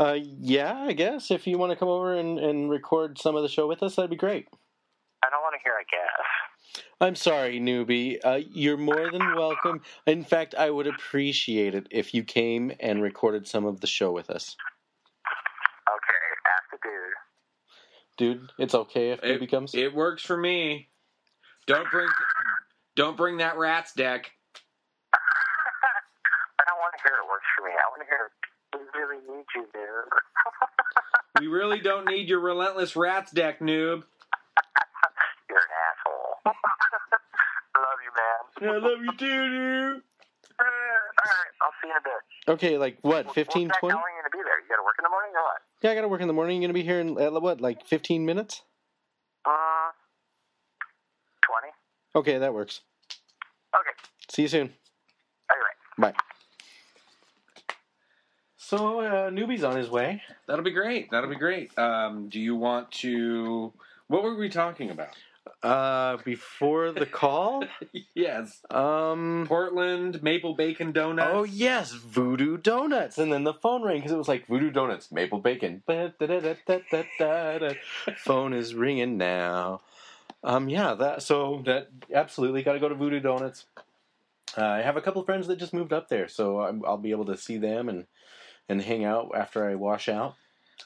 C: Uh, yeah, I guess if you want to come over and, and record some of the show with us, that'd be great.
G: I don't want to hear. I guess.
C: I'm sorry, newbie. Uh, you're more than welcome. In fact, I would appreciate it if you came and recorded some of the show with us.
G: Okay. Ask the dude.
C: Dude, it's okay if
A: It,
C: newbie comes.
A: it works for me. Don't bring don't bring that rat's deck.
G: I don't want to hear it works for me. I want to hear. We really need you, dude.
A: We really don't need your relentless rat's deck, noob.
G: You're an asshole. Love.
A: I love you too, noob.
G: All right. I'll see you in a bit.
C: Okay, like what,
G: Well,
C: 15, 20?
G: How long are you gonna be there? You gotta work in the morning or what?
C: Yeah, I gotta work in the morning. You're gonna be here in, uh, what, like 15 minutes?
G: Uh, twenty.
C: Okay, that works.
G: Okay.
C: See you soon.
G: All right.
C: Bye. So, uh, newbie's on his way.
A: That'll be great. That'll be great. Um, do you want to? What were we talking about?
C: Uh, before the call,
A: yes,
C: um,
A: Portland maple bacon donuts.
C: oh yes, Voodoo Donuts, and then the phone rang because it was like Voodoo Donuts, maple bacon. Phone is ringing now. Um, yeah, that so that absolutely got to go to Voodoo Donuts. Uh, I have a couple friends that just moved up there, so I'm, I'll be able to see them and and hang out after I wash out.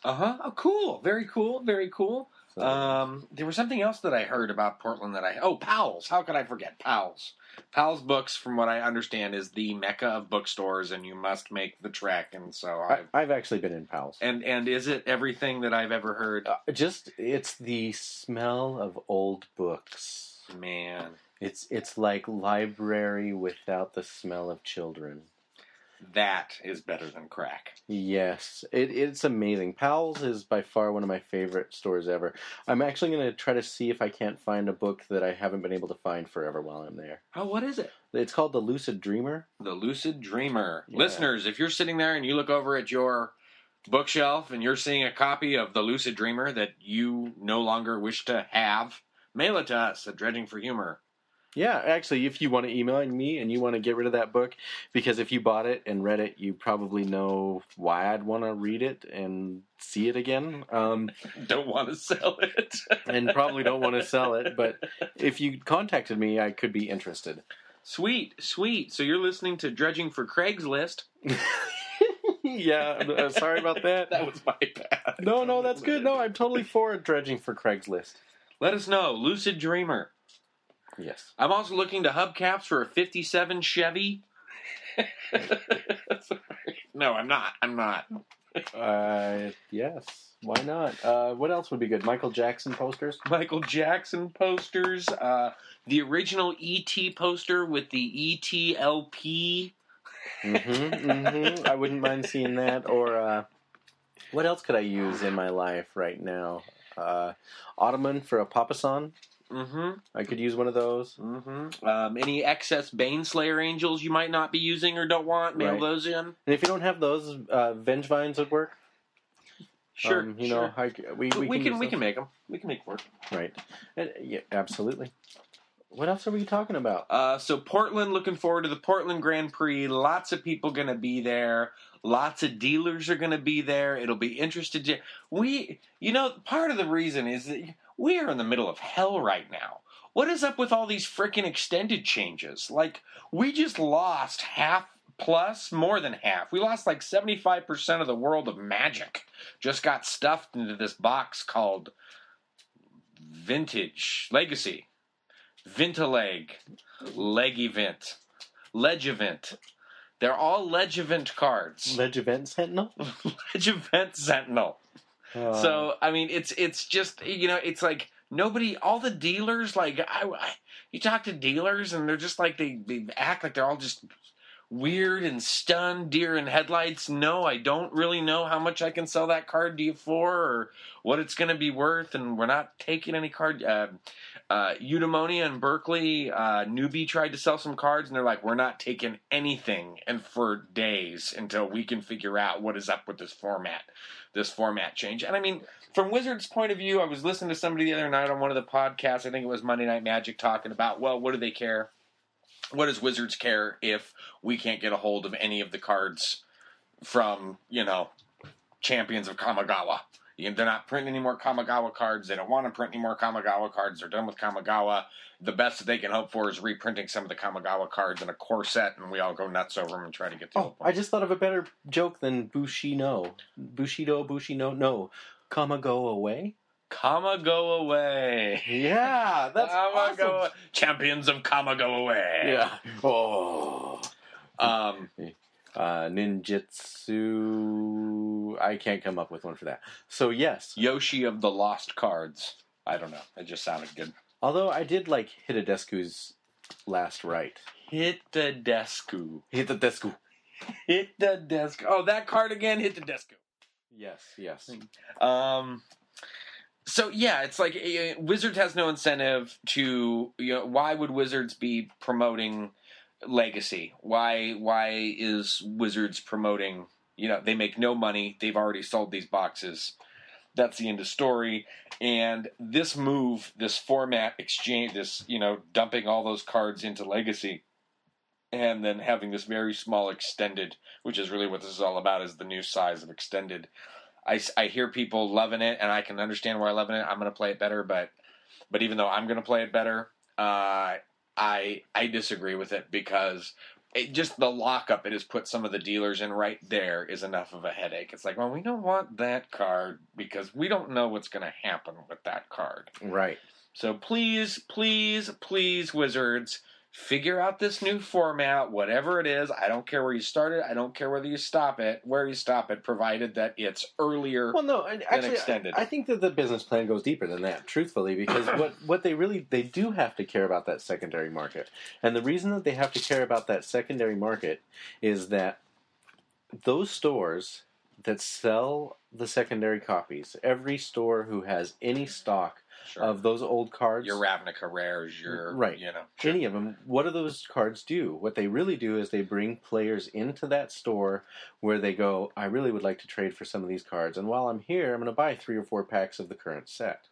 A: Uh huh. Oh, cool. Very cool. Very cool.
C: So,
A: Um, there was something else that I heard about Portland that I oh Powell's. How could I forget Powell's? Powell's Books, from what I understand, is the mecca of bookstores, and you must make the trek. And so I
C: I, I've actually been in Powell's.
A: and and is it everything that I've ever heard?
C: Uh, just it's the smell of old books.
A: Man,
C: It's it's like library without the smell of children.
A: That is better than crack.
C: Yes, it, it's amazing. Powell's is by far one of my favorite stores ever. I'm actually going to try to see if I can't find a book that I haven't been able to find forever while I'm there.
A: Oh, what is it?
C: It's called The Lucid Dreamer.
A: The Lucid Dreamer.
C: Yeah.
A: Listeners, if you're sitting there and you look over at your bookshelf and you're seeing a copy of The Lucid Dreamer that you no longer wish to have, mail it to us at Dredging for Humor.
C: Yeah, actually, if you want to email me and you want to get rid of that book, because if you bought it and read it, you probably know why I'd want to read it and see it again. Um,
A: Don't want to sell it.
C: and probably don't want to sell it, but if you contacted me, I could be interested.
A: Sweet, sweet. So you're listening to Dredging for Craigslist.
C: yeah, I'm, uh, sorry about that.
A: That was my bad.
C: No, no, that's good. No, I'm totally for dredging for Craigslist.
A: Let us know. Lucid Dreamer.
C: Yes.
A: I'm also looking to hubcaps for a 57 Chevy. No, I'm not. I'm not.
C: Uh, yes. Why not? Uh, what else would be good? Michael Jackson posters.
A: Michael Jackson posters. Uh, the original ET poster with the ETLP.
C: Mm-hmm, mm-hmm. I wouldn't mind seeing that. Or uh, what else could I use in my life right now? Uh, ottoman for a papasan.
A: Mm-hmm.
C: I could use one of those.
A: Mm-hmm. Um, any excess Baneslayer angels you might not be using or don't want, mail
C: Right.
A: those in.
C: And if you don't have those, uh, Vengevines would work.
A: Sure,
C: Um, you
A: sure.
C: know, I, we,
A: we,
C: we,
A: can,
C: use
A: we can make them. We can make work.
C: Right. And, yeah, absolutely. What else are we talking about?
A: Uh, so Portland, looking forward to the Portland Grand Prix. Lots of people going to be there. Lots of dealers are going to be there. It'll be interested to we. You know, part of the reason is that we are in the middle of hell right now. What is up with all these freaking extended changes? Like we just lost half plus more than half. We lost like seventy five percent of the world of magic. Just got stuffed into this box called Vintage Legacy. Vintaleg, Legivent, Legivent. They're all Legivent cards.
C: Legivent Sentinel?
A: Legivent Sentinel.
C: Uh,
A: So I mean, it's it's just you know, it's like nobody, all the dealers, like I, I you talk to dealers and they're just like they they act like they're all just weird and stunned, deer in headlights. No, I don't really know how much I can sell that card to you for or what it's going to be worth, and we're not taking any card. Uh, uh, Eudemonia and Berkeley, uh, Newbie tried to sell some cards, and they're like, "We're not taking anything," and for days until we can figure out what is up with this format, this format change. And I mean, from Wizards' point of view, I was listening to somebody the other night on one of the podcasts. I think it was Monday Night Magic talking about, well, what do they care? what does Wizards care if we can't get a hold of any of the cards from you know champions of Kamigawa? They're not printing any more Kamigawa cards. They don't want to print any more Kamigawa cards. They're done with Kamigawa. The best that they can hope for is reprinting some of the Kamigawa cards in a core set, and we all go nuts over them and try to get the
C: Oh, I just thought of a better joke than Bushino. Bushido, Bushino, no. Kama go away?
A: Kama go away.
C: Yeah, that's
A: Kama
C: awesome.
A: go champions of Kama go away.
C: Yeah. Oh.
A: Um,
C: Uh, ninjutsu. I can't come up with one for that. So yes,
A: Yoshi of the Lost Cards. I don't know. It just sounded good.
C: although I did like Hitadesku's last right.
A: Hit the desku.
C: Hitadesku.
A: Hit the desk. Oh, that card again. Hit the.
C: Yes, yes.
A: Um. So yeah, it's like uh, Wizards has no incentive to. You know, why would Wizards be promoting Legacy? Why? Why is Wizards promoting? You know, they make no money. They've already sold these boxes. That's the end of story. And this move, this format exchange, this you know, dumping all those cards into Legacy, and then having this very small extended, which is really what this is all about, is the new size of extended. I hear people loving it, and I can understand why I'm loving it. I'm going to play it better, but but even though I'm going to play it better, uh, I I disagree with it because it just the lockup it has put some of the dealers in right there is enough of a headache. It's like, well, we don't want that card because we don't know what's going to happen with that card.
C: Right.
A: So please, please, please, Wizards, figure out this new format, whatever it is. I don't care where you start it. I don't care whether you stop it, where you stop it, provided that it's earlier.
C: Well, no, and actually,
A: extended.
C: I, I think that the business plan goes deeper than that. Truthfully, because what what they really they do have to care about that secondary market, and the reason that they have to care about that secondary market is that those stores that sell the secondary copies, every store who has any stock
A: Sure.
C: of those old cards,
A: your Ravnica rares, your mm,
C: Right.
A: you know,
C: any of them, what do those cards do? What they really do is they bring players into that store where they go, I really would like to trade for some of these cards, and while I'm here, I'm going to buy three or four packs of the current set.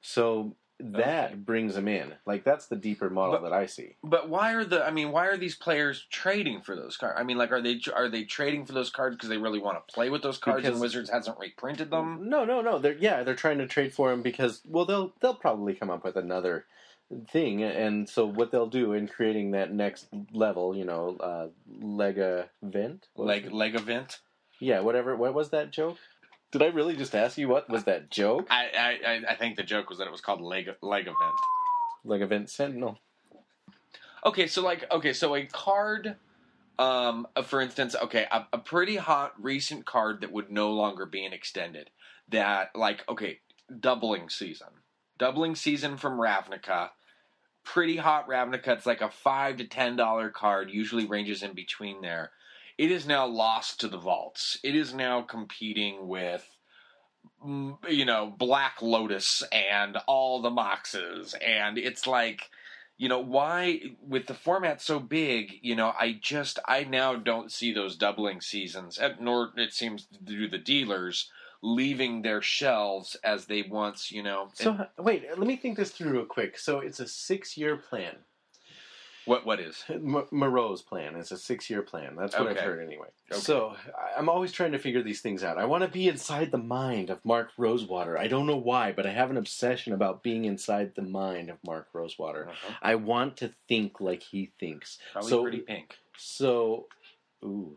C: So that
A: Okay.
C: brings them in. Like that's the deeper model
A: But-
C: that I see.
A: But why are the? I mean, why are these players trading for those cards? I mean, like, are they are they trading for those cards because they really want to play with those cards
C: Because-
A: and Wizards hasn't reprinted them?
C: No, no, no. They're yeah, they're trying to trade for them because well, they'll they'll probably come up with another thing, and so what they'll do in creating that next level, you know, uh, Lega Vent, was
A: Leg
C: it?
A: leg event.
C: Yeah, whatever. What was that joke? Did I really just ask you what was that joke?
A: I, I I- think the joke was that it was called leg leg event.
C: Like event sentinel.
A: Okay, so like okay, so a card, um, uh, for instance, okay, a, a pretty hot recent card that would no longer be an extended. That like okay, doubling season, doubling season from Ravnica. Pretty hot Ravnica. It's like a five to ten dollar card. Usually ranges in between there. It is now lost to the vaults. It is now competing with mm, you know, Black Lotus and all the Moxes, and it's like, you know, why with the format so big, you know, I just I now don't see those doubling seasons, and nor it seems to do the dealers leaving their shelves as they once, you know.
C: So
A: and-
C: wait, let me think this through real quick. So it's a six-year plan.
A: What what is?
C: M- Maro's plan It's a six-year plan. That's what I've heard anyway.
A: Okay.
C: So I'm always trying to figure these things out. I want to be inside the mind of Mark Rosewater. I don't know why, but I have an obsession about being inside the mind of Mark Rosewater.
A: Uh-huh.
C: I want to think like he thinks.
A: Probably
C: so
A: pretty pink.
C: So, ooh.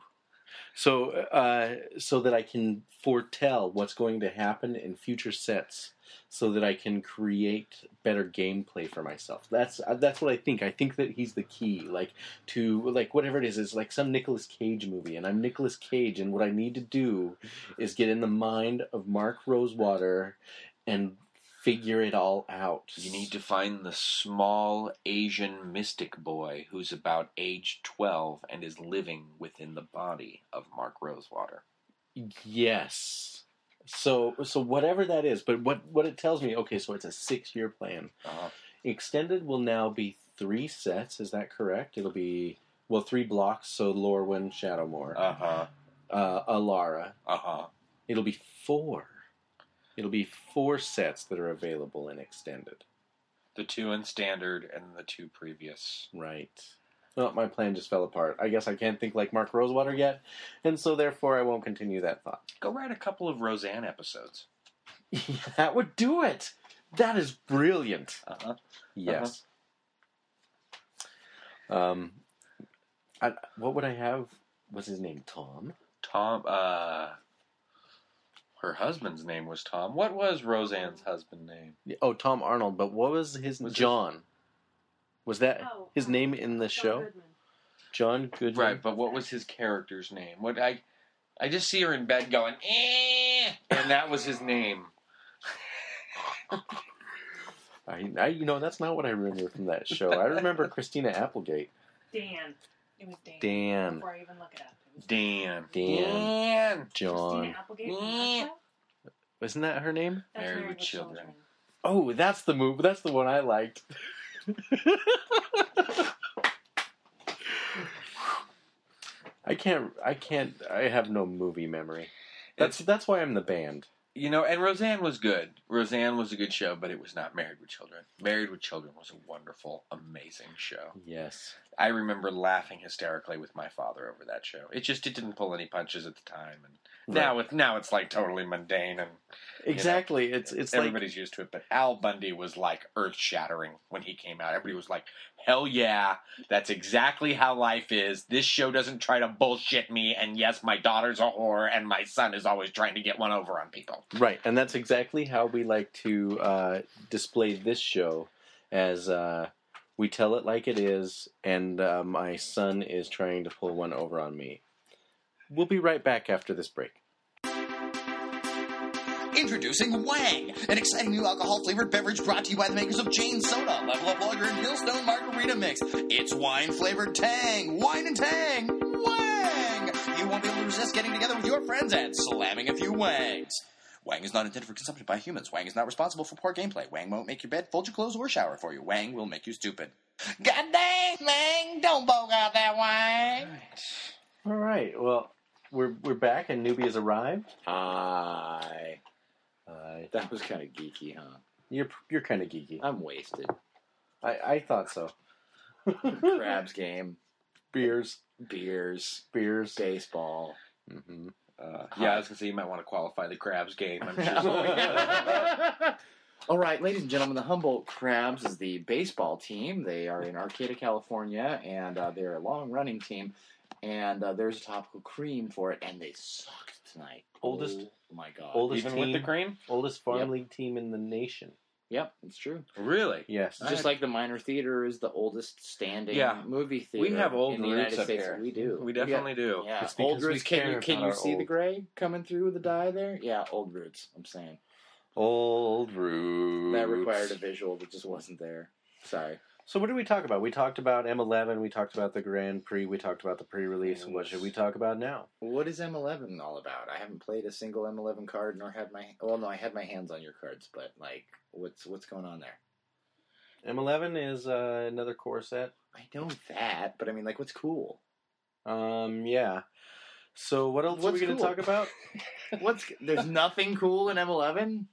C: So, uh, so that I can foretell what's going to happen in future sets, so that I can create better gameplay for myself. That's uh, that's what I think. I think that he's the key, like to like whatever it is. Is like some Nicolas Cage movie, and I'm Nicolas Cage, and what I need to do is get in the mind of Mark Rosewater and figure it all out.
A: You need to find the small Asian mystic boy who's about age 12 and is living within the body of Mark Rosewater.
C: Yes. So so whatever that is, but what what it tells me, okay, so it's a six year plan.
A: Uh-huh.
C: Extended will now be three sets, is that correct? It'll be well three blocks, so Lorwyn, Shadowmoor,
A: Uh huh.
C: uh, Alara.
A: Uh huh.
C: It'll be four. It'll be four sets that are available in extended.
A: The two in standard and the two previous.
C: Right. Well, my plan just fell apart. I guess I can't think like Mark Rosewater yet, and so therefore I won't continue that thought.
A: Go write a couple of Roseanne episodes.
C: that would do it. That is brilliant.
A: Uh-huh.
C: Yes. Um, I, what would I have? What's his name? Tom.
A: Tom. Uh, her husband's name was Tom. What was Roseanne's husband name?
C: Oh, Tom Arnold. But what was his
A: Was
C: John? Was that
H: Oh,
C: his
H: um,
C: name in the
H: John
C: show?
H: Goodman.
C: John Goodman.
A: Right, but what was his character's name? What I, I just see her in bed going, eh, and that was his name.
C: I, I, you know, that's not what I remember from that show. I remember Christina Applegate.
H: Dan. It was Dan.
C: Dan.
H: Before I even look it up. It
A: Dan.
C: Dan.
A: Dan.
C: John.
H: Christina Applegate. from
A: Yeah.
H: that show?
C: Isn't that her name?
H: That's
A: Married with Children.
C: Oh, that's the move. That's the one I liked. I can't. I can't. I have no movie memory. That's that's why I'm the band.
A: You know, and Roseanne was good. Roseanne was a good show, but it was not Married with Children. Married with Children was a wonderful, amazing show.
C: Yes.
A: I remember laughing hysterically with my father over that show. It just it didn't pull any punches at the time, and now it's now it's like totally mundane and
C: Exactly. It's it's like
A: everybody's used to it. But Al Bundy was like earth shattering when he came out. Everybody was like, "Hell yeah, that's exactly how life is." This show doesn't try to bullshit me. And yes, my daughter's a whore, and my son is always trying to get one over on people.
C: right, and that's exactly how we like to uh, display this show, as uh, we tell it like it is, and uh, my son is trying to pull one over on me. We'll be right back after this break.
I: Introducing Wang, an exciting new alcohol flavored beverage brought to you by the makers of Jane Soda, Level Up Lager, and Hillstone Margarita Mix. It's wine flavored Tang, wine and Tang, Wang! You won't be able to resist getting together with your friends and slamming a few Wangs. Wang is not intended for consumption by humans. Wang is not responsible for poor gameplay. Wang won't make your bed, fold your clothes, or shower for you. Wang will make you stupid. God dang, Wang! Don't bog out that Wang!
C: All right. Well, we're we're back, and newbie has arrived.
J: Hi.
C: Uh,
J: That was kind of geeky, huh?
C: you're you're kind of geeky.
J: I'm wasted.
C: I, I thought so.
J: Crabs game,
C: Beers,
J: beers,
C: beers.
J: baseball.
C: hmm
A: Uh, yeah, I was gonna say you might want to qualify the crabs game. I'm sure.
J: All right, ladies and gentlemen, the Humboldt Crabs is the baseball team. They are in Arcata, California, and uh, they're a long-running team. And uh, there's a topical cream for it, and they sucked tonight.
C: Oldest-
J: Oh my god.
C: oldest
A: Even
C: team,
A: with the cream,
C: oldest farm
J: Yep.
C: league team in the nation.
J: Yep, it's true.
A: really?
C: Yes.
J: Just like the Minor Theater is the oldest standing
A: Yeah.
J: movie theater.
A: We have old
J: in the
A: roots
J: United
A: up
J: States.
A: here.
J: We do.
A: We definitely do.
J: Yeah,
C: It's
J: old
C: because we
J: roots. Can
C: care
J: you can
C: about
J: you
C: our
J: see the
C: old.
J: gray coming through with the dye there? Yeah, old roots. I'm saying
C: Old roots.
J: that required a visual that just wasn't there. Sorry.
C: So what did we talk about? We talked about M11. We talked about the Grand Prix. We talked about the pre-release. What should we talk about now?
J: What is M11 all about? I haven't played a single M11 card, nor had my well, no, I had my hands on your cards, but like, what's what's going on there?
C: M11 is uh, another core set.
J: I know that, but I mean, like, what's cool?
C: Um, yeah. So what else are we
J: What's
C: going to
J: cool?
C: talk about?
J: What's there's nothing cool in M11?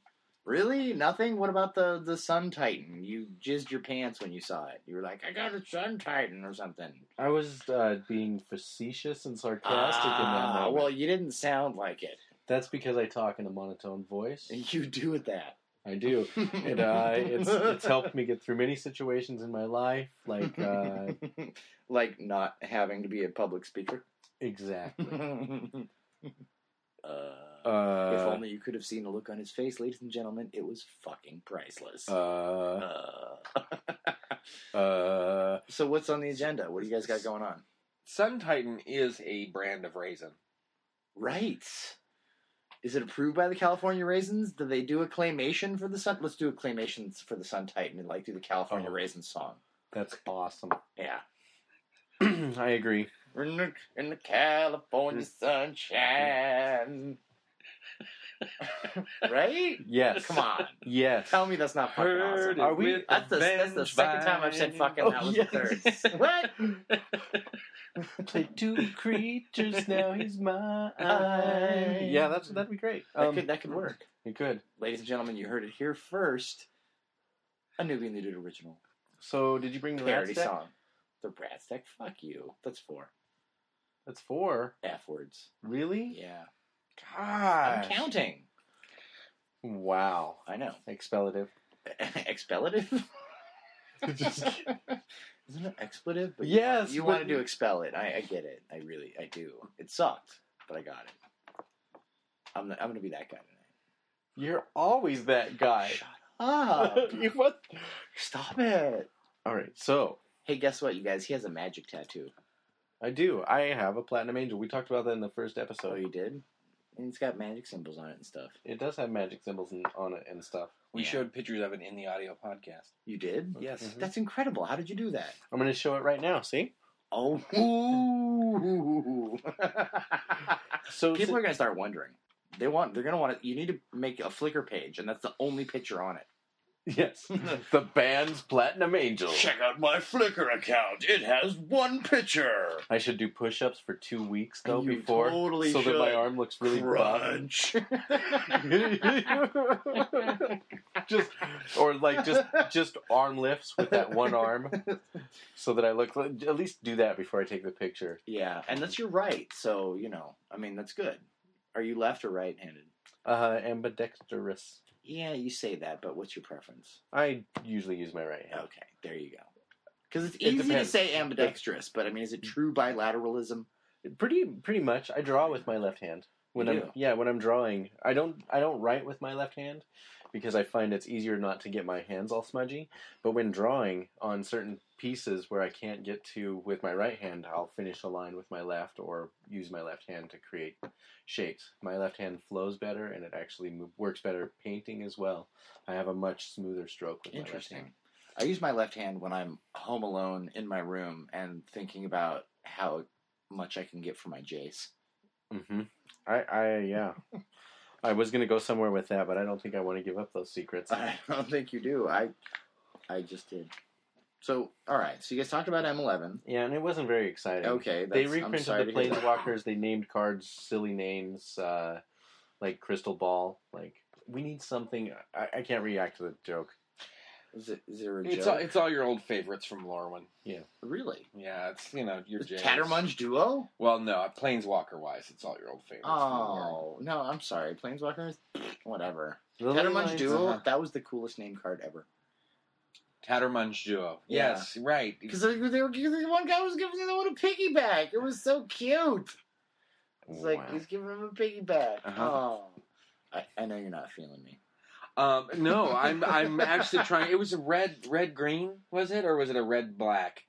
J: Really? Nothing? What about the the Sun Titan? You jizzed your pants when you saw it. You were like, I got a Sun Titan or something.
C: I was uh, being facetious and sarcastic in that
J: Ah,
C: moment.
J: well, you didn't sound like it.
C: That's because I talk in a monotone voice.
J: And you do it that.
C: I do. It, uh, it's it's helped me get through many situations in my life. Like uh,
J: like not having to be a public speaker.
C: exactly.
J: uh,
C: Uh,
J: if only you could have seen the look on his face, ladies and gentlemen, it was fucking priceless.
C: uh,
J: Uh,
C: uh,
J: so what's on the agenda? What do you guys got going on?
A: Sun Titan is a brand of raisin.
J: Right. Is it approved by the California Raisins? Do they do a claymation for the Sun? Let's do a claymation for the Sun Titan and like do the California
C: Oh.
J: Raisins song.
C: that's awesome.
J: Yeah.
C: I agree.
J: In the, in the California sunshine. Right?
C: Yes.
J: Come on.
C: Yes.
J: Tell me that's not fucking
A: Heard
J: awesome.
A: it
C: Are we-
J: That's the, that's the second time I've said
A: vine.
J: fucking
C: Oh,
J: that was
C: yes.
J: the third. what?
C: Play two creatures, now he's mine. Yeah, that's that'd be great.
J: That,
C: Um,
J: could, that could work.
C: it could.
J: Ladies and gentlemen, you heard it here first. A Newbie and the Dude original.
C: So, did you bring the
J: Parody
C: Rats
J: song. The Bratz deck? Fuck you. That's four.
C: That's four.
J: F words.
C: Really?
J: Yeah.
C: Gosh.
J: I'm counting.
C: Wow.
J: I know.
C: Expellative.
J: Expellative?
C: Just-
J: Isn't it expletive? But
C: Yes,
J: You,
C: but-
J: want to do expel it. I, I get it. I really, I do. It sucked, but I got it. I'm, I'm going to be that guy tonight.
C: You're always that guy.
J: Ah,
C: You what?
J: stop it.
C: All right. So
J: Hey, guess what, you guys? He has a magic tattoo.
C: I do. I have a platinum angel. We talked about that in the first
J: Oh,
C: episode.
J: you did? And it's got magic symbols on it and stuff.
C: It does have magic symbols in, on it and stuff.
A: We
J: Yeah.
A: showed pictures of it in the audio podcast.
J: You did?
A: Yes.
C: Mhm.
J: That's incredible. How did you do that?
C: I'm going to show it right now. See?
J: Oh.
C: So
J: People are gonna start wondering. They want. They're gonna want to. You need to make a Flickr page, and that's the only picture on it.
C: Yes, the band's platinum angel.
I: Check out my Flickr account. It has one picture.
C: I should do push-ups for two weeks though
J: You
C: before,
J: totally
C: so that my
J: should.
C: arm looks really buff.
I: Crunch.
C: just or like just just arm lifts with that one arm, so that I look. At least do that before I take the picture.
J: yeah, and that's your right. So you know, I mean, that's good. Are you left or right-handed?
C: Uh, ambidextrous.
J: Yeah, you say that, but what's your preference?
C: I usually use my right hand.
J: Okay, there you go. Because it's
C: It
J: easy to
C: depends.
J: say ambidextrous, but I mean, is it true bilateralism?
C: Pretty pretty much. I draw with my left hand. When
J: You
C: I'm
J: do?
C: yeah, when I'm drawing, I don't I don't write with my left hand because I find it's easier not to get my hands all smudgy. But when drawing on certain pieces where I can't get to with my right hand, I'll finish a line with my left or use my left hand to create shapes. My left hand flows better and it actually works better painting as well. I have a much smoother stroke with my left
J: Interesting.
C: hand.
J: I use my left hand when I'm home alone in my room and thinking about how much I can get for my Jace.
C: Mm-hmm. I, I, yeah. I was gonna go somewhere with that, but I don't think I want to give up those secrets.
J: I don't think you do. I, I just did. So, all right. So you guys talked about M11.
C: Yeah, and it wasn't very exciting.
J: Okay,
C: they reprinted
J: sorry
C: the
J: to.
C: Planeswalkers. They named cards silly names, uh, like Crystal Ball. Like we need something. I, I can't react to the joke.
J: Is it? Is there
A: It's all, it's all your old favorites from Lorwyn. Yeah.
J: Really?
A: Yeah, it's you know your
J: Is
A: Jaces.
J: Tattermunge duo?
A: Well, no, Planeswalker wise, it's all your old favorites. from
J: Oh no! I'm sorry. Planeswalkers. Whatever.
C: Lily
J: Tattermunge
C: lines-
J: duo.
A: uh-huh.
J: That was the coolest name card ever.
A: Tattermunge duo.
J: Yeah.
A: Yes, right.
J: Because they were, they were giving one guy was giving the other one a piggyback. It was so cute. It's like he's giving him a piggyback.
A: Uh-huh.
J: Oh, I, I know you're not feeling me.
A: Um, no, I'm I'm actually trying. It was a red red green, was it, or was it a red black?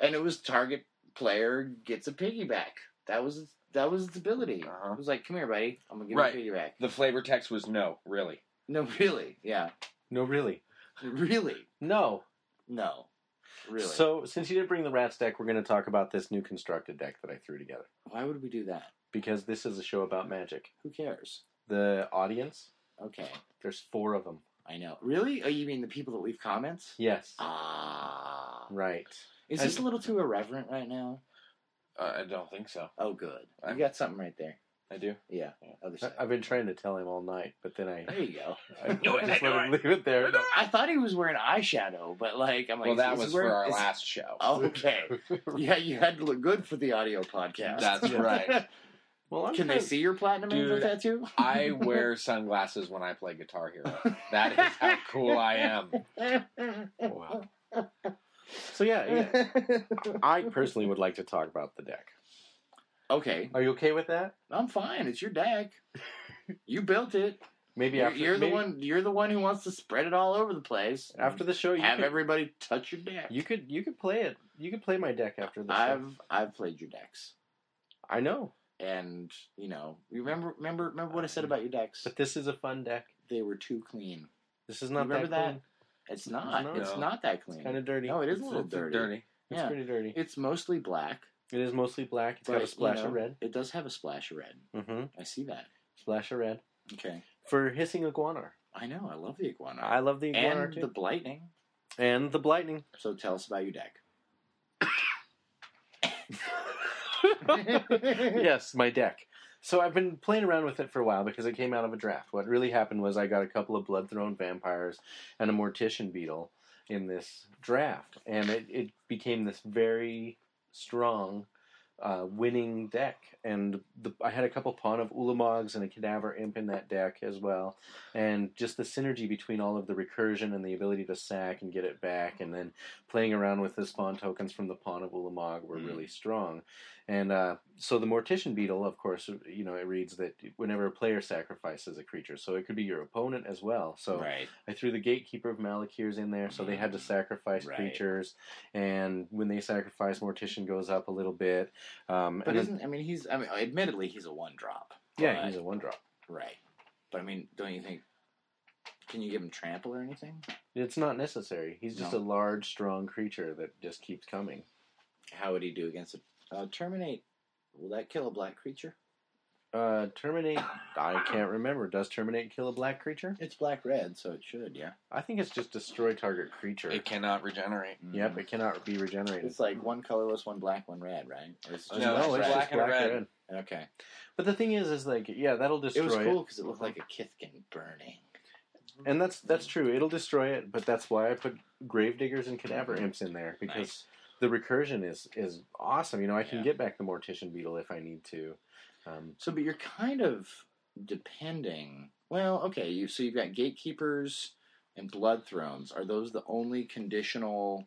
J: And it was target player gets a piggyback. That was that was its ability.
A: Uh-huh.
J: It was like, come here, buddy. I'm gonna give
A: Right.
J: you a piggyback.
A: The flavor text was no, really.
J: No, really, yeah,
C: No, really,
J: really,
C: no.
J: no, really.
C: So since you didn't bring the Rats deck, we're going to talk about this new constructed deck that I threw together
J: why would we do that?
C: because this is a show about Magic.
J: Who cares?
C: The audience,
J: Okay,
C: there's four of them.
J: I know. Really? Oh, you mean the people that leave comments?
C: Yes,
J: Ah,
C: right.
J: is this a little too irreverent right now?
A: Uh, I don't think so.
J: Oh, good. You
A: I'm-
J: got something right there.
A: I do.
J: Yeah, other
C: I-
J: side.
C: I've been trying to tell him all night, but then I,
J: There you go.
C: I,
A: Do it,
C: just
A: do
C: let him
A: it.
C: leave it there.
J: I thought he was wearing eyeshadow, but like I'm like,
A: well, that
J: is he
A: was
J: wearing-
A: for our
J: is-
A: last show.
J: Oh, okay. yeah, you had to look good for the audio podcast.
A: That's right.
C: Well, I'm
J: Can they see your platinum angel
A: Dude,
J: tattoo?
A: I wear sunglasses when I play Guitar Hero. That is how cool I am.
C: Oh, wow. So yeah, yeah, I personally would like to talk about the deck.
J: okay,
C: Are you okay with that?
J: I'm fine. It's your deck. You built it.
C: Maybe
J: You're,
C: after
J: you're the one. You're the one who wants to spread it all over the place.
C: after the show. You
J: have
C: could,
J: everybody touch your deck.
C: you could you could play it. You could play my deck after the show.
J: I've I've played your decks,
C: I know,
J: and you know, remember remember remember what I said about your decks?
C: but this is a fun deck.
J: They were too clean.
C: This is not
J: remember
C: that,
J: that? It's not.
C: not.
J: It's
A: No.
J: not that clean.
C: Kind of dirty.
J: No, it is
A: It's-
J: a little
A: it's
J: dirty.
A: dirty.
C: It's
J: yeah.
C: pretty dirty.
J: It's mostly black.
C: It is mostly black. It's
J: but,
C: got a splash
J: you know,
C: of red.
J: It does have a splash of red.
C: Mm-hmm.
J: I see that.
C: Splash of red
J: Okay.
C: for hissing iguana.
J: I know. I love the iguana.
C: I love the iguana
J: and
C: too.
J: the blightning.
C: and the blightning.
J: So tell us about your deck.
C: yes, my deck. So I've been playing around with it for a while because it came out of a draft. What really happened was I got a couple of Bloodthrone Vampires and a mortician beetle in this draft, and it, it became this very strong uh, winning deck. And the, I had a couple pawn of Ulamogs and a Cadaver Imp in that deck as well, and just the synergy between all of the recursion and the ability to sack and get it back, and then playing around with the spawn tokens from the pawn of Ulamog were
J: Mm.
C: really strong. And uh, so the Mortician Beetle, of course, you know, it reads that whenever a player sacrifices a creature, so it could be your opponent as well. So
J: right.
C: I threw the Gatekeeper of Malakirs in there, so they had to sacrifice
J: Right.
C: creatures, and when they sacrifice, Mortician goes up a little bit. Um,
J: But isn't I mean he's I mean admittedly he's a one drop.
C: yeah, he's a one drop.
J: right. But I mean, don't you think? Can you give him trample or anything?
C: It's not necessary. He's just
J: No.
C: a large, strong creature that just keeps coming.
J: How would he do against a uh, terminate? Will that kill a black creature?
C: Uh, terminate. I can't remember. Does terminate kill a black creature?
J: It's black red, so it should. Yeah.
C: I think it's just destroy target creature.
A: It cannot regenerate.
C: Yep, it cannot be regenerated.
J: It's like one colorless, one black, one red, right? Or it's just
A: No,
C: no, it's
A: black
C: just
A: and
C: black
A: red.
C: and red.
J: Okay.
C: But the thing is, is like, yeah, that'll destroy
J: It was cool because it looked like a Kithkin burning.
C: and that's that's true. It'll destroy it, but that's why I put Gravediggers and Cadaver Imps in there because
J: Nice.
C: The recursion is is awesome. You know, I can
J: Yeah.
C: get back the Mortician Beetle if I need to. Um,
J: So, but you're kind of depending. Well, okay. You so you've got gatekeepers and Bloodthrones. Are those the only conditional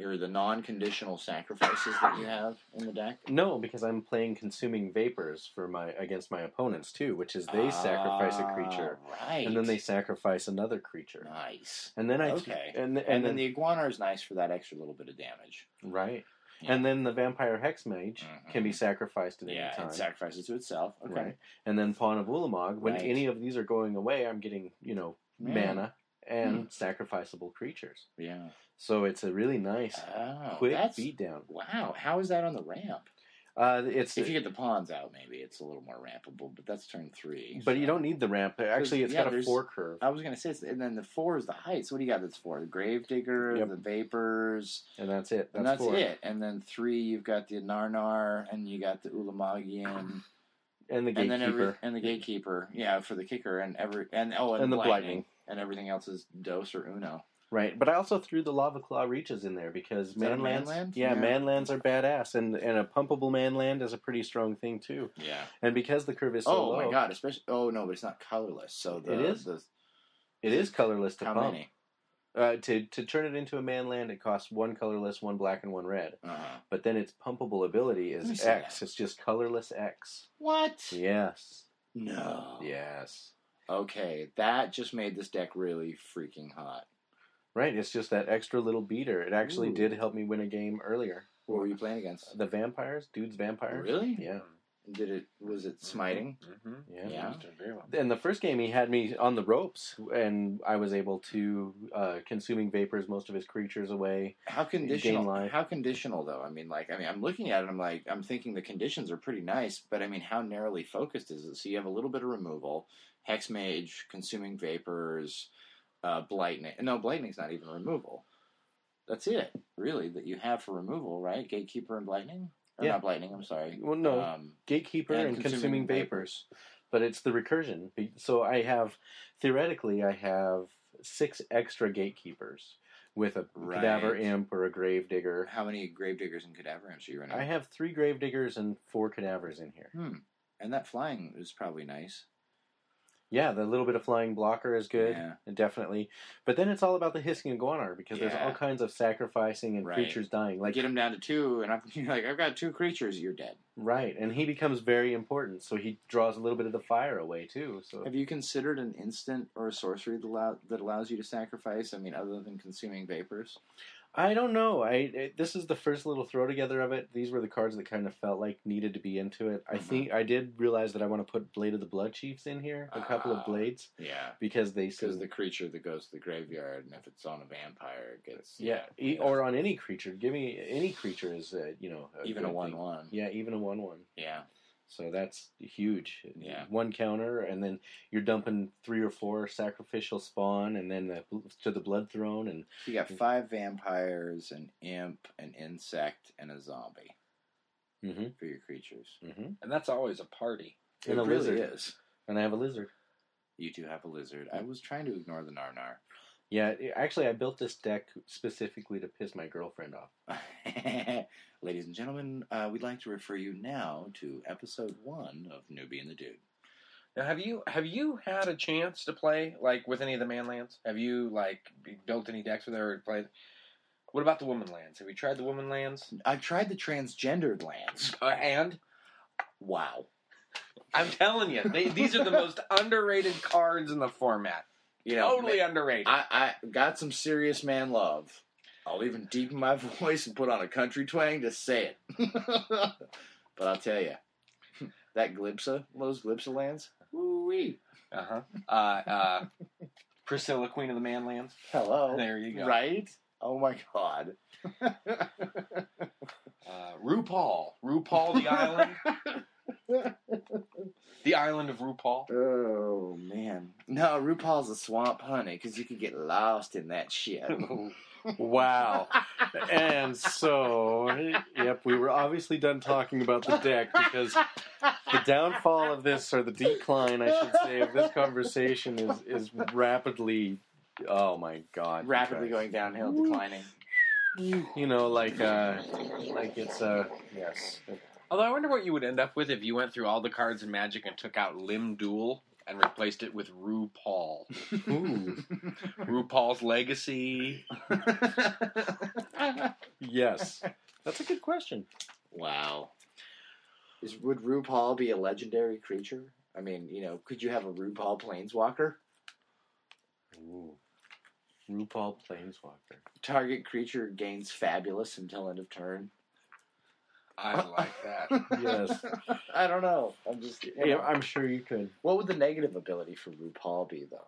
J: or the non-conditional sacrifices that you have in the deck?
C: no, because I'm playing Consuming Vapors for my against my opponents too, which is they sacrifice a creature
J: right?
C: and then they sacrifice another creature,
J: nice.
C: and then I
J: Okay.
C: and
J: And,
C: and,
J: then the iguana is nice for that extra little bit of damage.
C: right.
J: Yeah.
C: And then the Vampire Hex Mage can be
J: Mhm.
C: sacrificed at any time.
J: it sacrifices to itself. Okay.
C: Right. And then Pawn of Ulamog, when
J: Right.
C: any of these are going away, I'm getting, you know,
J: Yeah.
C: mana and
J: Hmm.
C: sacrificable creatures.
J: Yeah.
C: So it's a really nice
J: Oh,
C: quick beatdown.
J: wow. How is that on the ramp?
C: Uh, it's
J: If you get the pawns out, maybe it's a little more rampable, but that's turn three.
C: but you don't need the ramp. Actually, it's
J: yeah,
C: got a four curve,
J: I was gonna say, it's, and then the four is the height. So what do you got? That's four. The Gravedigger,
C: Yep.
J: the Vapors,
C: and that's it. That's,
J: and that's
C: four.
J: it. And then three, you've got the Narnar, and you got the Ulamagian,
C: And the
J: and then every
C: gatekeeper.
J: and the Gatekeeper. Yeah, for the kicker, and every and oh, and,
C: And the
J: lightning,
C: Lightning.
J: And everything else is Dos or Uno.
C: Right, but I also threw the Lavaclaw Reaches in there because manlands,
J: manland?
C: yeah,
J: Yeah.
C: manlands are badass, and and a pumpable manland is a pretty strong thing too.
J: Yeah.
C: And because the curve is so
J: oh
C: low,
J: my God! Especially. Oh no, but it's not colorless. So the,
C: It is?
J: The,
C: it is colorless to
J: how
C: pump.
J: many?
C: Uh, to to turn it into a manland, it costs one colorless, one black, and one red.
J: Uh-huh.
C: But then its pumpable ability is X. It's just colorless X.
J: What?
C: Yes.
J: No.
C: Yes.
J: Okay, that just made this deck really freaking hot.
C: Right. It's just that extra little beater. It actually
J: Ooh.
C: did help me win a game earlier.
J: What were you playing against?
C: The vampires, dude's vampires.
J: Really?
C: Yeah.
J: Did it? Was it smiting?
A: Mm-hmm.
C: Yeah.
J: Yeah.
A: very well.
C: In the first game, he had me on the ropes, and I was able to uh, consuming vapors most of his creatures away.
J: How conditional?
C: life.
J: How conditional though? I mean, like, I mean, I'm looking at it. I'm like, I'm thinking the conditions are pretty nice, but I mean, how narrowly focused is it? So you have a little bit of removal, hex mage, consuming vapors, uh, blightning. No, blightning's not even removal. That's it, really, that you have for removal, right? Gatekeeper and blightning. Or
C: Yeah.
J: not blightning. I'm sorry.
C: Well, no,
J: Um,
C: gatekeeper
J: and
C: and,
J: consuming
C: consuming, vapors. but it's the recursion. So I have theoretically, I have six extra gatekeepers with a
J: Right.
C: cadaver imp or a grave digger.
J: how many gravediggers and cadaver imps are you running?
C: I have three grave diggers and four cadavers in here.
J: Hmm. And that flying is probably nice.
C: Yeah, the little bit of flying blocker is good,
J: Yeah.
C: definitely. But then it's all about the Hissing Iguanar because there's all kinds of sacrificing and
J: Right.
C: creatures dying.
J: Like get him down to two, and I'm you're like, I've got two creatures. You're dead.
C: right, and he becomes very important. So he draws a little bit of the fire away too. So
J: Have you considered an instant or a sorcery that, allow, that allows you to sacrifice? I mean, other than consuming vapors.
C: I don't know. I it, this is the first little throw together of it. These were the cards that kind of felt like needed to be into it. I
J: Mhm.
C: think I did realize that I want to put Blade of the Bloodchiefs in here, a couple
J: Ah.
C: of blades,
J: Yeah.
C: because they
J: Because the creature that goes to the graveyard, and if it's on a vampire, it gets
C: yeah, e- or on any creature. Give me any creature is uh, you know
J: even a
C: thing.
J: one-one.
C: Yeah, even a one one.
J: Yeah.
C: So that's huge.
J: Yeah.
C: One counter, and then you're dumping three or four sacrificial spawn, and then the, to the Bloodthrone, and
J: you got five vampires, an imp, an insect, and a zombie
C: mm-hmm,
J: for your creatures.
C: mm-hmm.
A: And that's always a party.
C: and
J: it
C: a
J: really
C: lizard,
J: is.
C: and I have a lizard.
J: You two have a lizard. I was trying to ignore the Narnar.
C: Yeah, actually, I built this deck specifically to piss my girlfriend off.
J: Ladies and gentlemen, uh, we'd like to refer you now to episode one of Newbie and the Dude.
A: Now, have you have you had a chance to play like with any of the manlands? Have you like built any decks with her or played? What about the woman lands? Have you tried the woman lands?
J: I've tried the transgendered lands.
A: Uh, and
J: Wow.
A: I'm telling you, they, these are the most underrated cards in the format.
J: You know,
A: totally underrated.
J: I, I got some serious man love. I'll even deepen my voice and put on a country twang to say it. but I'll tell you, that Glipsa, those Glipsa lands, woo-wee.
A: Uh-huh. Uh Uh Priscilla, Queen of the Manlands.
J: Hello.
A: There you go.
J: Right? Oh my god.
A: Uh, RuPaul. RuPaul the island. the island of RuPaul.
J: Oh man. No, RuPaul's a swamp honey because you could get lost in that shit.
C: Wow. and so, yep, we were obviously done talking about the deck because the downfall of this, or the decline, I should say, of this conversation is is rapidly. Oh my god!
J: Rapidly going downhill, declining.
C: You know, like uh, like it's uh, yes.
A: Although I wonder what you would end up with if you went through all the cards in Magic and took out Lim-Dûl and replaced it with RuPaul.
C: Ooh,
A: RuPaul's Legacy.
C: yes, that's a good question.
J: Wow. Is would RuPaul be a legendary creature? I mean, you know, could you have a RuPaul planeswalker?
C: Ooh. RuPaul Planeswalker.
J: Target creature gains fabulous until end of turn.
A: I like that.
C: Yes.
J: I don't know. I'm just.
C: Yeah, I'm sure you could.
J: What would the negative ability for RuPaul be, though?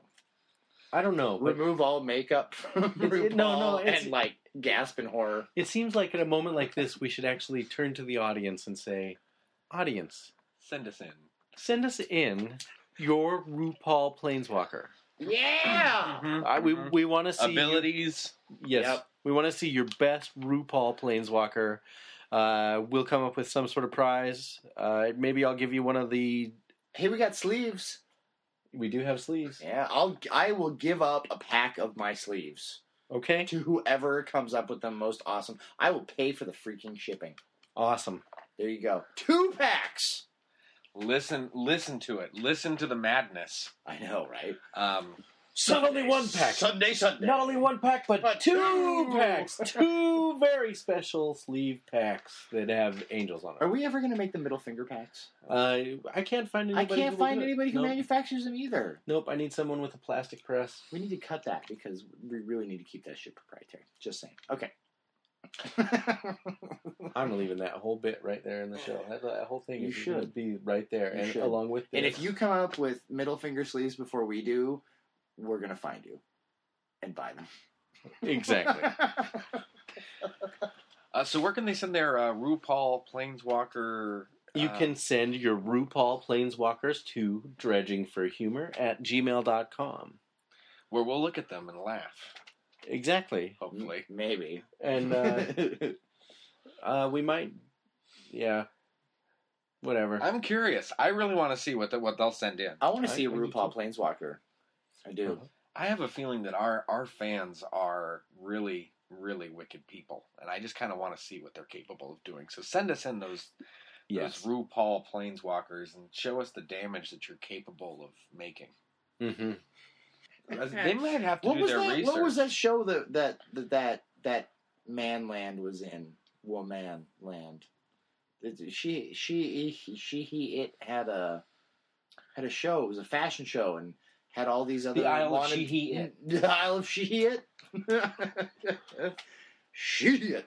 C: I don't know,
J: Remove all makeup from RuPaul
C: it- no, no, it's-
J: and like gasp in horror.
C: it seems like at a moment like this, we should actually turn to the audience and say, "Audience,
A: Send us in.
C: send us in your RuPaul Planeswalker.
J: Yeah.
C: Uh, we we want to see you-
A: Abilities.
C: yes,
J: Yep.
C: we want to see your best RuPaul Planeswalker. Uh, we'll come up with some sort of prize. Uh, maybe I'll give you one of the.
J: Hey, we got sleeves.
C: We do have sleeves.
J: Yeah, I'll. I will give up a pack of my sleeves
C: Okay,
J: to whoever comes up with the most awesome. I will pay for the freaking shipping.
C: awesome.
J: There you go. Two packs.
A: Listen, listen to it. Listen to the madness.
J: I know, right?
A: Um,
C: Not only one pack.
J: Sunday, Sunday.
C: Not only one pack, but,
J: But
C: two,
J: two.
C: packs. Two very special sleeve packs that have angels on them.
J: Are we ever going to make the middle finger packs?
C: Uh, I can't find
J: I
C: anybody.
J: can't
C: who
J: find anybody who
C: nope.
J: manufactures them either.
C: Nope, I need someone with a plastic press.
J: We need to cut that because we really need to keep that shit proprietary. Just saying. Okay.
C: I'm leaving that whole bit right there in the show. That, that whole thing
J: You
C: is
J: should.
C: be right there,
J: You
C: and
J: should.
C: along with this.
J: and if you come up with middle finger sleeves before we do, we're going to find you and buy them.
C: exactly,
A: uh, so where can they send their uh, RuPaul Planeswalker?
C: you
A: uh,
C: can send your RuPaul Planeswalkers to dredgingforhumor at gmail.com.
A: where we'll look at them and laugh.
C: Exactly,
A: Hopefully,
J: Maybe.
C: and uh, uh, we might, yeah, whatever.
A: I'm curious. I really want to see what the, what they'll send in.
J: I want to see a
C: do
J: RuPaul Planeswalker. I do.
A: I have a feeling that our our fans are really really wicked people, and I just kind of want to see what they're capable of doing. So send us in those
C: yes.
A: those RuPaul Planeswalkers and show us the damage that you're capable of making.
C: hmm
A: They might have to
J: What
A: do
J: was
A: their
J: that?
A: research.
J: What was that show that that that that, that Manland was in? Woman Land. She she she he it had a had a show. It was a fashion show and had all these other
A: Isle of
J: wanted-
A: She, He, It.
J: The Isle of She He It. she It.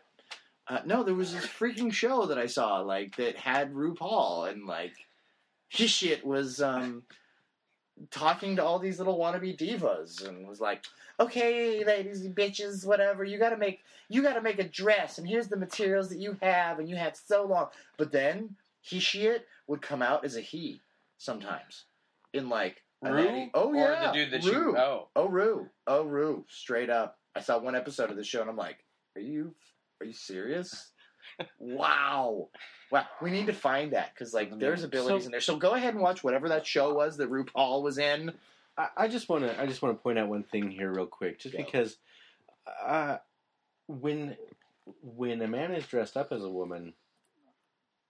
J: Uh, no, there was this freaking show that I saw like that had RuPaul and like his shit was um talking to all these little wannabe divas and was like, "Okay, ladies and bitches, whatever. You got to make you got to make a dress, and here's the materials that you have, and you have so long." But then he shit would come out as a he sometimes in like
A: Rue?
J: natty- Oh
A: Or
J: yeah,
A: the dude that
J: Rue.
A: you oh
J: Oh Rue, oh Rue, straight up. I saw one episode of the show and I'm like, "Are you are you serious?" wow. Wow, we need to find that because like there's abilities
C: So-
J: in there. So go ahead and watch whatever that show was that RuPaul was in.
C: I, I just want to I just want to point out one thing here real quick, just
J: Go.
C: because uh, when when a man is dressed up as a woman,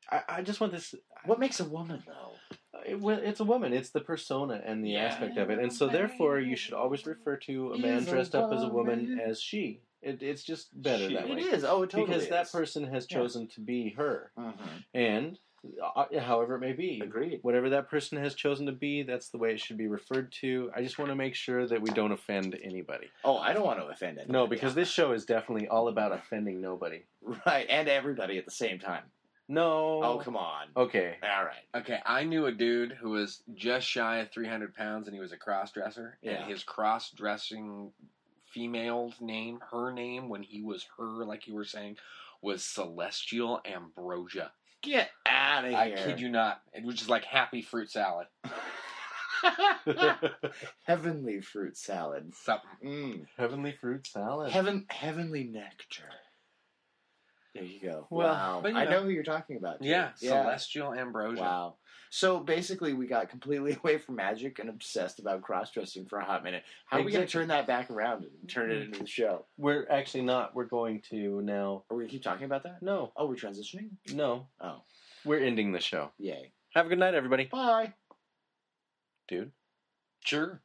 C: I, I just want this.
J: What makes a woman though?
C: It, well, it's a woman. It's the persona and the
J: Yeah.
C: aspect of it, and so therefore you should always refer to a man
J: Is
C: dressed up as a woman as she. It, it's just better
A: She.
C: that way
J: is. Oh, it totally
C: because that person has
J: Yeah.
C: chosen to be her,
J: Mhm.
C: and uh, however it may be,
J: Agreed.
C: whatever that person has chosen to be, that's the way it should be referred to. I just want to make sure that we don't offend anybody.
J: Oh, I don't want to offend anyone.
C: No, because this show is definitely all about offending nobody.
J: right and everybody at the same time.
C: No.
J: Oh, come on.
C: Okay.
J: All right.
A: Okay, I knew a dude who was just shy of 300 pounds and he was a cross dresser.
J: Yeah.
A: And his cross dressing female's name, her name, when he was her, like you were saying, was Celestial Ambrosia.
J: Get out of here.
A: I kid you not. It was just like happy fruit salad.
J: Heavenly fruit salad.
A: Something.
J: Mm.
C: Heavenly fruit salad.
J: Heaven, heavenly nectar. There you go.
C: Well,
J: wow.
A: but you
J: I
A: know.
J: know who you're talking about. too.
A: Yeah,
J: yeah.
A: Celestial Ambrosia.
J: Wow. So basically, we got completely away from magic and obsessed about cross dressing for a hot minute. How are we going to turn that back around and turn it into the show?
C: We're actually not. We're going to now.
J: Are we going to keep talking about that?
C: No,
J: Oh, we're transitioning?
C: no.
J: Oh,
C: We're ending the show.
J: yay.
C: Have a good night, everybody.
J: Bye.
C: Dude.
A: Sure.